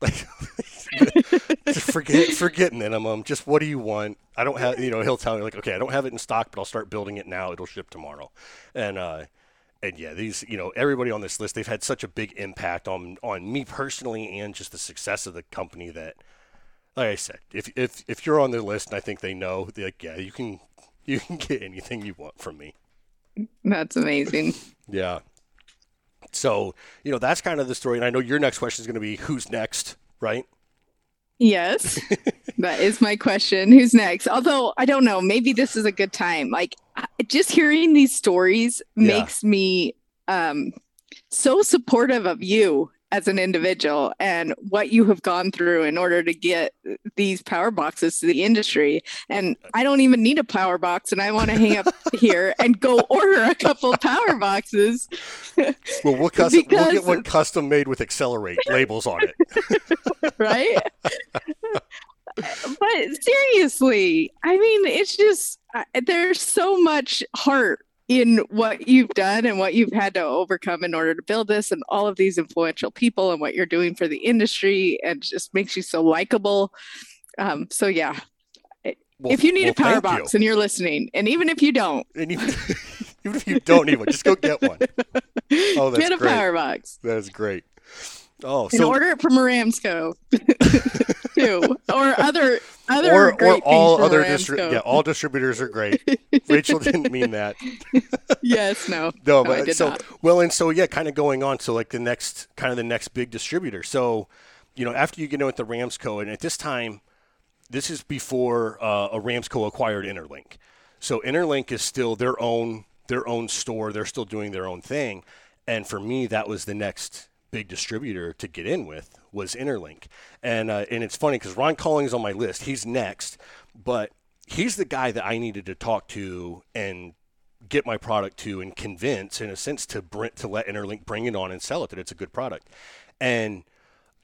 Like forget forget minimum. Just what do you want? I don't have you know he'll tell me like okay I don't have it in stock but I'll start building it now. It'll ship tomorrow, and uh, and yeah these you know everybody on this list they've had such a big impact on on me personally and just the success of the company that like I said if if if you're on their list and I think they know like yeah you can you can get anything you want from me. That's amazing. Yeah. So, you know, that's kind of the story. And I know your next question is going to be who's next, right? Yes, that is my question. Who's next? Although I don't know, maybe this is a good time. Like just hearing these stories yeah. makes me um, so supportive of you as an individual and what you have gone through in order to get these power boxes to the industry. And I don't even need a power box, and I want to hang up here and go order a couple power boxes. Well, we'll, custom, because... we'll get one custom made with Xcelerate labels on it. right? but seriously, I mean, it's just there's so much heart in what you've done and what you've had to overcome in order to build this and all of these influential people and what you're doing for the industry and just makes you so likable. Um, so yeah. Well, if you need well, a power box you. and you're listening and even if you don't. Even, even, if you don't need one just go get one. Oh that's get a great. power box that's great. Oh, so and order it from Aramsco too, or other other or, or all other distri- yeah, all distributors are great. Rachel didn't mean that. yes, no, no, no but so not. well, and so yeah, kind of going on to like the next kind of the next big distributor. So, you know, after you get in with the Aramsco, and at this time, this is before uh, Aramsco acquired Interlink. So Interlink is still their own their own store. They're still doing their own thing, and for me, that was the next big distributor to get in with was Interlink. And uh, and it's funny because Ron Collings on my list. He's next, but he's the guy that I needed to talk to and get my product to and convince, in a sense, to bring, to let Interlink bring it on and sell it that it's a good product. And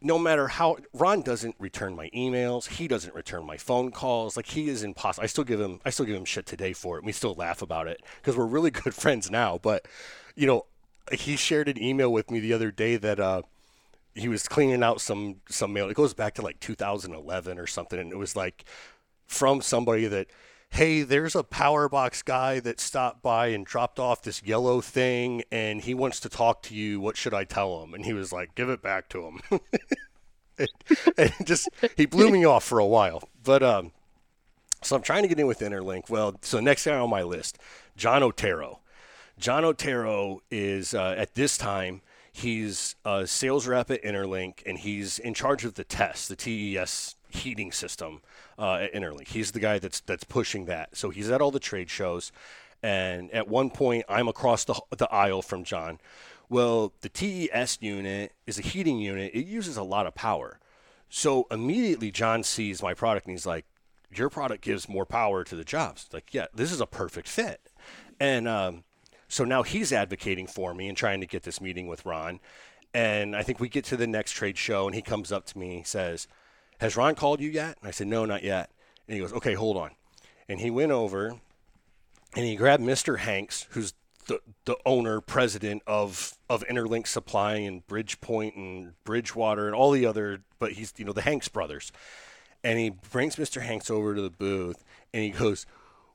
no matter how Ron doesn't return my emails, he doesn't return my phone calls. Like he is impossible. I still give him I still give him shit today for it. We still laugh about it because we're really good friends now. But you know, he shared an email with me the other day that uh, he was cleaning out some some mail. It goes back to like 2011 or something, and it was like from somebody that, hey, there's a power box guy that stopped by and dropped off this yellow thing, and he wants to talk to you. What should I tell him? And he was like, give it back to him. and, and just he blew me off for a while, but um. So I'm trying to get in with Interlink. Well, so next guy on my list, John Otero. John Otero is uh, at this time he's a sales rep at Interlink, and he's in charge of the test, the TES heating system uh, at Interlink. He's the guy that's that's pushing that. So he's at all the trade shows, and at one point I'm across the the aisle from John. Well, the TES unit is a heating unit. It uses a lot of power. So immediately John sees my product and he's like, "Your product gives more power to the jobs." Like, yeah, this is a perfect fit. And um, so now he's advocating for me and trying to get this meeting with Ron. And I think we get to the next trade show, and he comes up to me, and says, "Has Ron called you yet?" And I said, "No, not yet." And he goes, "Okay, hold on." And he went over, and he grabbed Mr. Hanks, who's the, the owner, president of of Interlink Supply and Bridgepoint and Bridgewater and all the other, but he's you know the Hanks brothers, and he brings Mr. Hanks over to the booth, and he goes,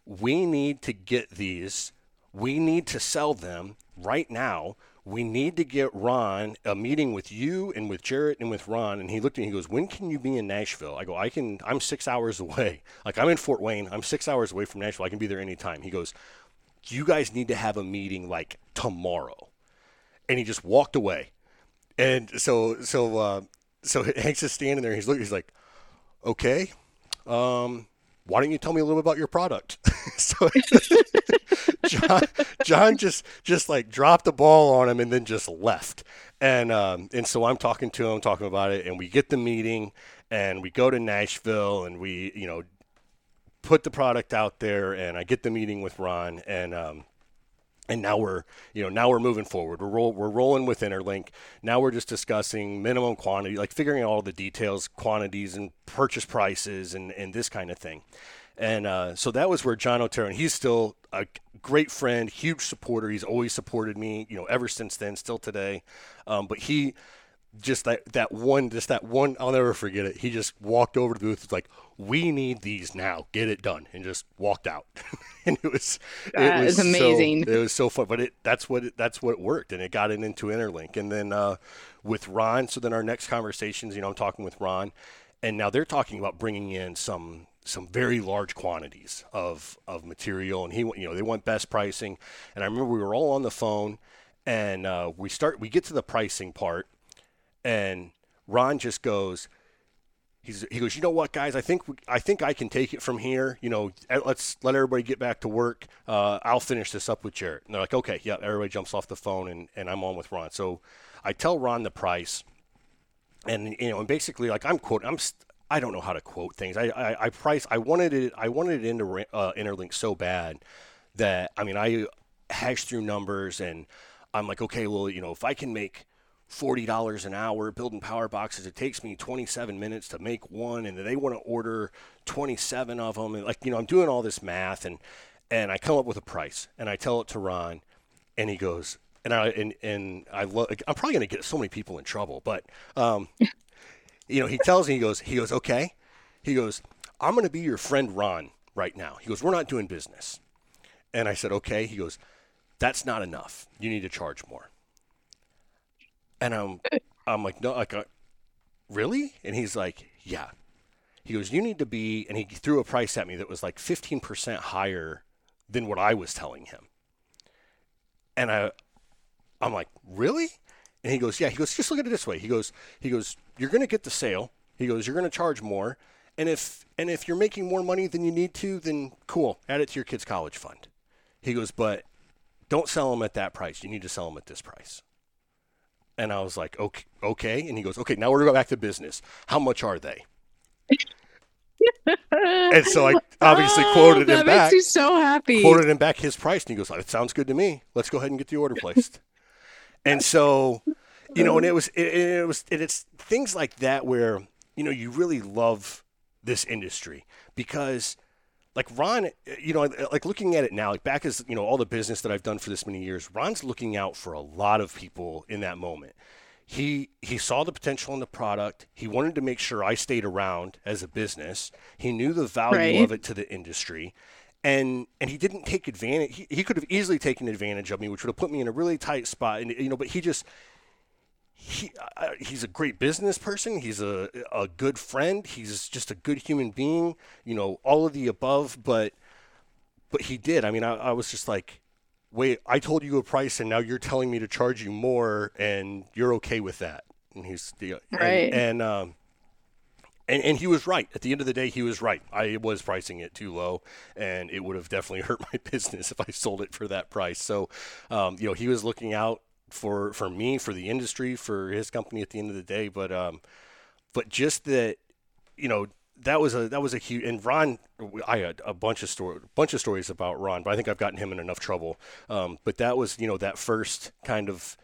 "We need to get these we need to sell them right now. We need to get Ron a meeting with you and with Jarrett and with Ron. And he looked at me, he goes, When can you be in Nashville? I go, I can, I'm six hours away. Like, I'm in Fort Wayne. I'm six hours away from Nashville. I can be there anytime. He goes, You guys need to have a meeting like tomorrow. And he just walked away. And so, so, uh, so Hank's just standing there. He's looking, he's like, Okay. Um, why don't you tell me a little bit about your product? so John, John just just like dropped the ball on him and then just left. And um, and so I'm talking to him, talking about it, and we get the meeting, and we go to Nashville, and we you know put the product out there, and I get the meeting with Ron, and um, and now we're you know now we're moving forward. We're, roll, we're rolling with interlink. Now we're just discussing minimum quantity like figuring out all the details quantities and purchase prices and, and this kind of thing and uh, so that was where john otero and he's still a great friend huge supporter he's always supported me you know ever since then still today um, but he just that that one, just that one. I'll never forget it. He just walked over to the booth. Was like, "We need these now. Get it done," and just walked out. and it was that it was amazing. So, it was so fun, but it that's what it, that's what worked, and it got it into Interlink, and then uh, with Ron. So then our next conversations, you know, I'm talking with Ron, and now they're talking about bringing in some some very large quantities of of material, and he you know they want best pricing, and I remember we were all on the phone, and uh, we start we get to the pricing part and Ron just goes, he's, he goes, you know what, guys? I think I think I can take it from here. You know, let's let everybody get back to work. Uh, I'll finish this up with Jarrett. And they're like, okay, yeah. Everybody jumps off the phone, and, and I'm on with Ron. So I tell Ron the price, and you know, and basically, like I'm quoting, I'm I don't know how to quote things. I I, I price. I wanted it. I wanted it into uh, Interlink so bad that I mean, I hashed through numbers, and I'm like, okay, well, you know, if I can make $40 an hour building power boxes. It takes me 27 minutes to make one, and they want to order 27 of them. And like, you know, I'm doing all this math, and and I come up with a price, and I tell it to Ron, and he goes, and I and and I love. I'm probably going to get so many people in trouble, but um, you know, he tells me, he goes, he goes, okay, he goes, I'm going to be your friend Ron right now. He goes, we're not doing business, and I said, okay. He goes, that's not enough. You need to charge more. And I'm, I'm like, no, like, uh, really? And he's like, yeah. He goes, you need to be, and he threw a price at me that was like 15% higher than what I was telling him. And I, I'm like, really? And he goes, yeah. He goes, just look at it this way. He goes, he goes, you're going to get the sale. He goes, you're going to charge more. And if, and if you're making more money than you need to, then cool, add it to your kid's college fund. He goes, but don't sell them at that price. You need to sell them at this price. And I was like, okay, okay. And he goes, okay, now we're going back to business. How much are they? and so I obviously oh, quoted that him makes back. you so happy. Quoted him back his price, and he goes, "It sounds good to me. Let's go ahead and get the order placed." And so, you know, and it was, it, it was, it, it's things like that where you know you really love this industry because like Ron, you know, like looking at it now, like back as you know all the business that I've done for this many years, Ron's looking out for a lot of people in that moment. He he saw the potential in the product. He wanted to make sure I stayed around as a business. He knew the value Right. of it to the industry. And and he didn't take advantage. He, he could have easily taken advantage of me, which would have put me in a really tight spot. And you know, but he just he uh, he's a great business person. He's a a good friend. He's just a good human being. You know, all of the above. But but he did. I mean, I, I was just like, wait, I told you a price, and now you're telling me to charge you more, and you're okay with that. And he's the Right. and, and um. And, and he was right. At the end of the day, he was right. I was pricing it too low, and it would have definitely hurt my business if I sold it for that price. So, um, you know, he was looking out for for me, for the industry, for his company at the end of the day. But um, but just that, you know, that was a that was a huge. And Ron, I had a bunch of story, bunch of stories about Ron, but I think I've gotten him in enough trouble. Um, but that was you know that first kind of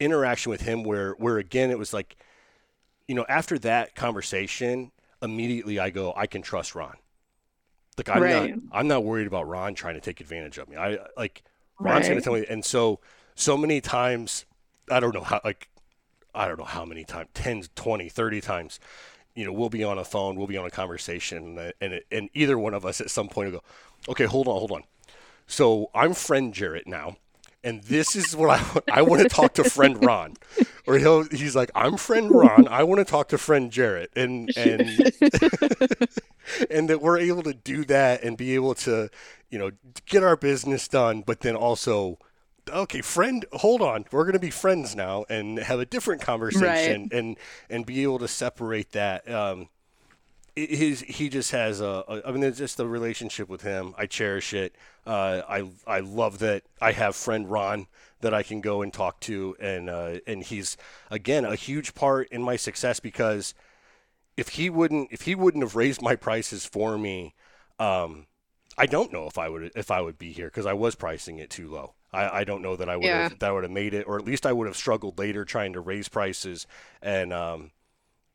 interaction with him where where again it was like, you know, after that conversation, immediately I go, I can trust Ron. Like I'm Right. not I'm not worried about Ron trying to take advantage of me. I like Ron's going to tell me, and so so many times, I don't know how like I don't know how many times, 10, 20, 30 times, you know, we'll be on a phone, we'll be on a conversation, and and, and either one of us at some point will go, okay, hold on, hold on. So I'm friend Jarrett now, and this is what I want. I want to talk to friend Ron, or he'll he's like, I'm friend Ron. I want to talk to friend Jarrett, and and and that we're able to do that and be able to, you know, get our business done, but then also. Okay, friend, hold on. We're going to be friends now and have a different conversation and and be able to separate that. Um, his he just has a, a I mean it's just the relationship with him. I cherish it. Uh, I I love that I have friend Ron that I can go and talk to, and uh, and he's again a huge part in my success because if he wouldn't if he wouldn't have raised my prices for me, um, I don't know if I would if I would be here because I was pricing it too low. I, I don't know that I would Yeah. have that would have made it, or at least I would have struggled later trying to raise prices. And um,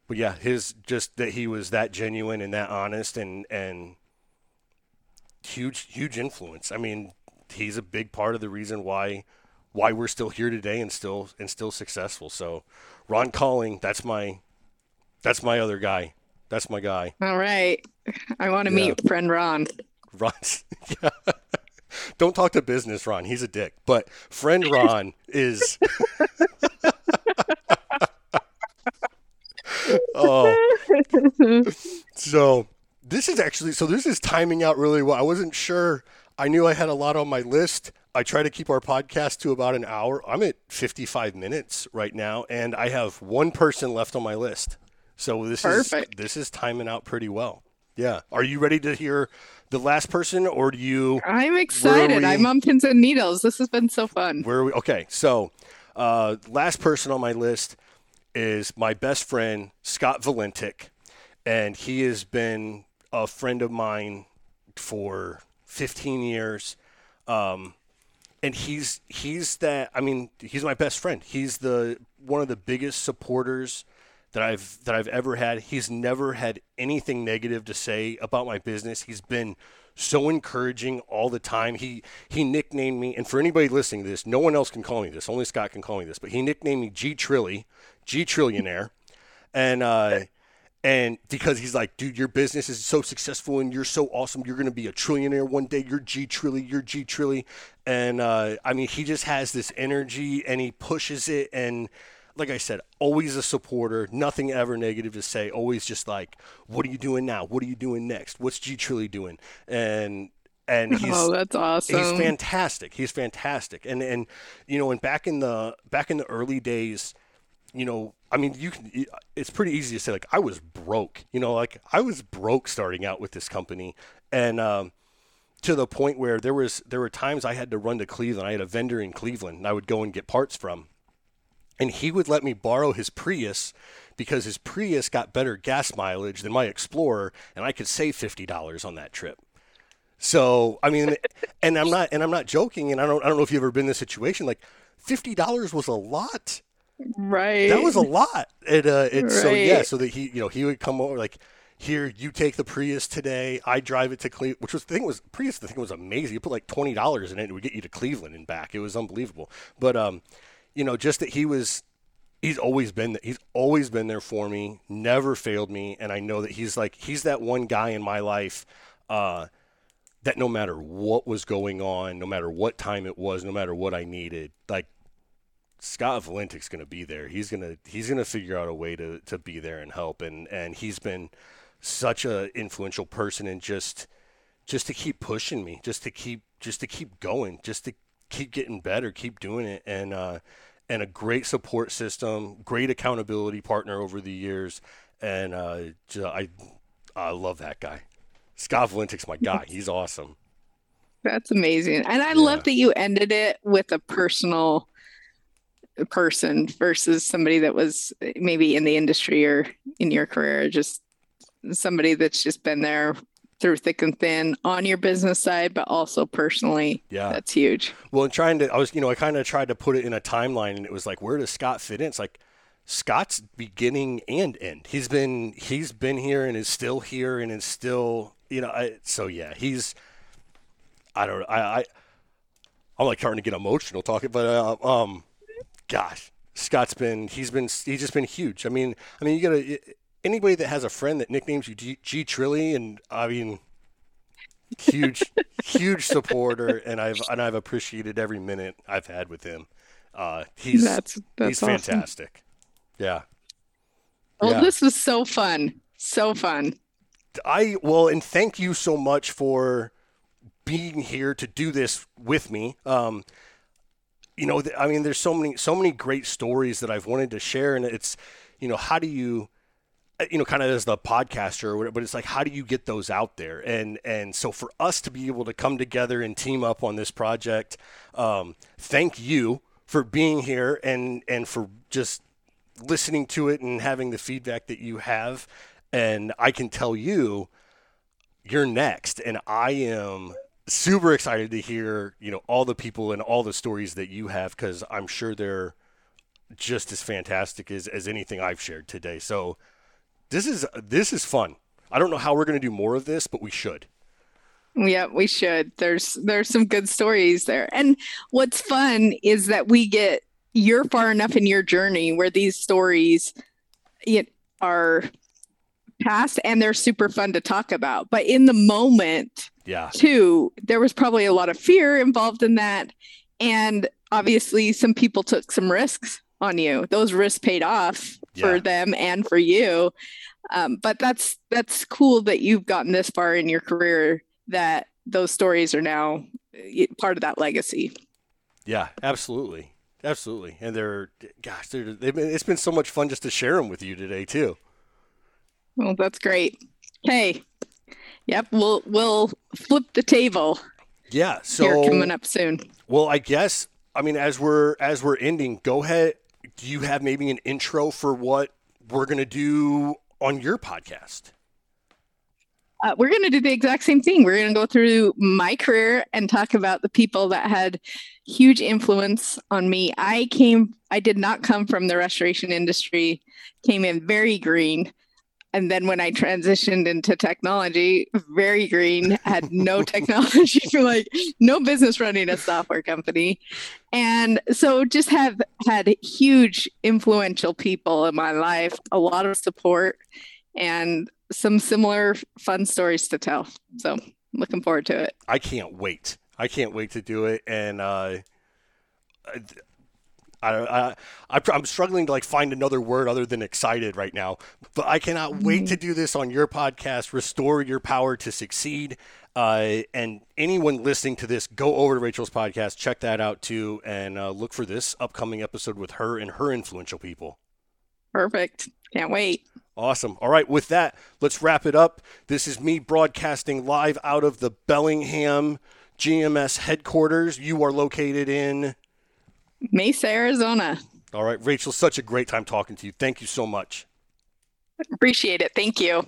but yeah, his just that he was that genuine and that honest and and huge huge influence. I mean, he's a big part of the reason why why we're still here today and still and still successful. So, Ron Calling, that's my that's my other guy. That's my guy. All right. I want to Yeah. meet friend Ron. Ron's yeah. Don't talk to business, Ron. He's a dick. But friend Ron is Oh. So this is actually so this is timing out really well. I wasn't sure. I knew I had a lot on my list. I try to keep our podcast to about an hour. I'm at 55 minutes right now, and I have one person left on my list. So this Perfect. is this is timing out pretty well. Yeah. Are you ready to hear the last person, or do you? I'm excited. I'm on pins and needles. This has been so fun. Where are we? Okay, so uh, last person on my list is my best friend Scott Valentic, and he has been a friend of mine for 15 years. Um, and he's he's that. I mean, he's my best friend. He's the one of the biggest supporters that I've that I've ever had. He's never had anything negative to say about my business. He's been so encouraging all the time. He he nicknamed me, and for anybody listening to this, no one else can call me this. Only Scott can call me this. But he nicknamed me G Trilly, G Trillionaire, and uh, and because he's like, dude, your business is so successful and you're so awesome, you're gonna be a trillionaire one day. You're G Trilly, you're G Trilly, and uh, I mean, he just has this energy and he pushes it and. Like I said, always a supporter, nothing ever negative to say. Always just like, what are you doing now? What are you doing next? What's G Trilly doing? And and he's oh, that's awesome. He's fantastic. He's fantastic. And and you know, and back in the back in the early days, you know, I mean, you can. It's pretty easy to say like I was broke. You know, like I was broke starting out with this company, and um, to the point where there was there were times I had to run to Cleveland. I had a vendor in Cleveland, and I would go and get parts from, and he would let me borrow his Prius because his Prius got better gas mileage than my Explorer, and I could save fifty dollars on that trip. So I mean, and I'm not and I'm not joking, and I don't I don't know if you've ever been in this situation. Like fifty dollars was a lot. Right. That was a lot. And uh, it's so yeah, so that he you know he would come over like. Here, you take the Prius today. I drive it to Cleveland, which was the thing was Prius. The thing was amazing. You put like twenty dollars in it, and it would get you to Cleveland and back. It was unbelievable. But um, you know, just that he was he's always been he's always been there for me never failed me and i know that he's like he's that one guy in my life uh, that no matter what was going on no matter what time it was no matter what i needed like scott valentic's going to be there he's going to he's going to figure out a way to, to be there and help and and he's been such a influential person and just just to keep pushing me just to keep just to keep going just to keep getting better keep doing it and uh and a great support system, great accountability partner over the years, and uh, I I love that guy. Scott Valentic's my guy. He's awesome. That's amazing. And I Yeah. love that you ended it with a personal person versus somebody that was maybe in the industry or in your career, just somebody that's just been there through thick and thin on your business side, but also personally. Yeah. That's huge. Well, and trying to, I was, you know, I kind of tried to put it in a timeline, and it was like, where does Scott fit in? It's like Scott's beginning and end. He's been, he's been here and is still here and is still, you know, I, so yeah, he's, I don't, I, I, I'm like starting to get emotional talking, but uh, um, gosh, Scott's been, he's been, he's just been huge. I mean, I mean, you gotta, anybody that has a friend that nicknames you G, G Trilly, and I mean, huge, huge supporter, and I've and I've appreciated every minute I've had with him. Uh, he's That's that's he's awesome. fantastic. Yeah, Well, Yeah. this was so fun. So fun. I well, and thank you so much for being here to do this with me. Um, you know, I mean, there's so many so many great stories that I've wanted to share, and it's you know, how do you uh, you know, kind of as the podcaster whatever, but it's like, how do you get those out there? And and so for us to be able to come together and team up on this project, um, thank you for being here and and for just listening to it and having the feedback that you have. And I can tell you, you're next, and I am super excited to hear you know all the people and all the stories that you have because I'm sure they're just as fantastic as, as anything I've shared today. So this is this is fun. I don't know how we're going to do more of this, but we should. Yeah, we should. There's there's some good stories there. And what's fun is that we get you're far enough in your journey where these stories it, are past and they're super fun to talk about. But in the moment, Yeah. too, there was probably a lot of fear involved in that. And obviously, some people took some risks on you. Those risks paid off for Yeah. them and for you. Um, but that's that's cool that you've gotten this far in your career that those stories are now uh, part of that legacy. Yeah, absolutely. Absolutely. And they're, gosh, they're, they've been, it's been so much fun just to share them with you today, too. Well, that's great. Okay. Yep, we'll we'll flip the table Yeah. so here coming up soon. well, I guess, I mean, as we're, as we're ending, go ahead. Do you have maybe an intro for what we're going to do on your podcast? Uh, we're going to do the exact same thing. We're going to go through my career and talk about the people that had huge influence on me. I came, I did not come from the restoration industry, came in very green. And then when I transitioned into technology, very green, had no technology like no business running a software company. And so just have had huge influential people in my life, a lot of support and some similar fun stories to tell. So looking forward to it. I can't wait. I can't wait to do it. And, uh, I, I, I, I'm struggling to like find another word other than excited right now, but I cannot wait to do this on your podcast, Restore Your Power to Succeed. Uh, and anyone listening to this, go over to Rachel's podcast, check that out too, and uh, look for this upcoming episode with her and her influential people. Perfect. Can't wait. Awesome. All right, with that, let's wrap it up. This is me broadcasting live out of the Bellingham GMS headquarters. You are located in. Mesa, Arizona. All right, Rachel, such a great time talking to you. Thank you so much. Appreciate it. Thank you.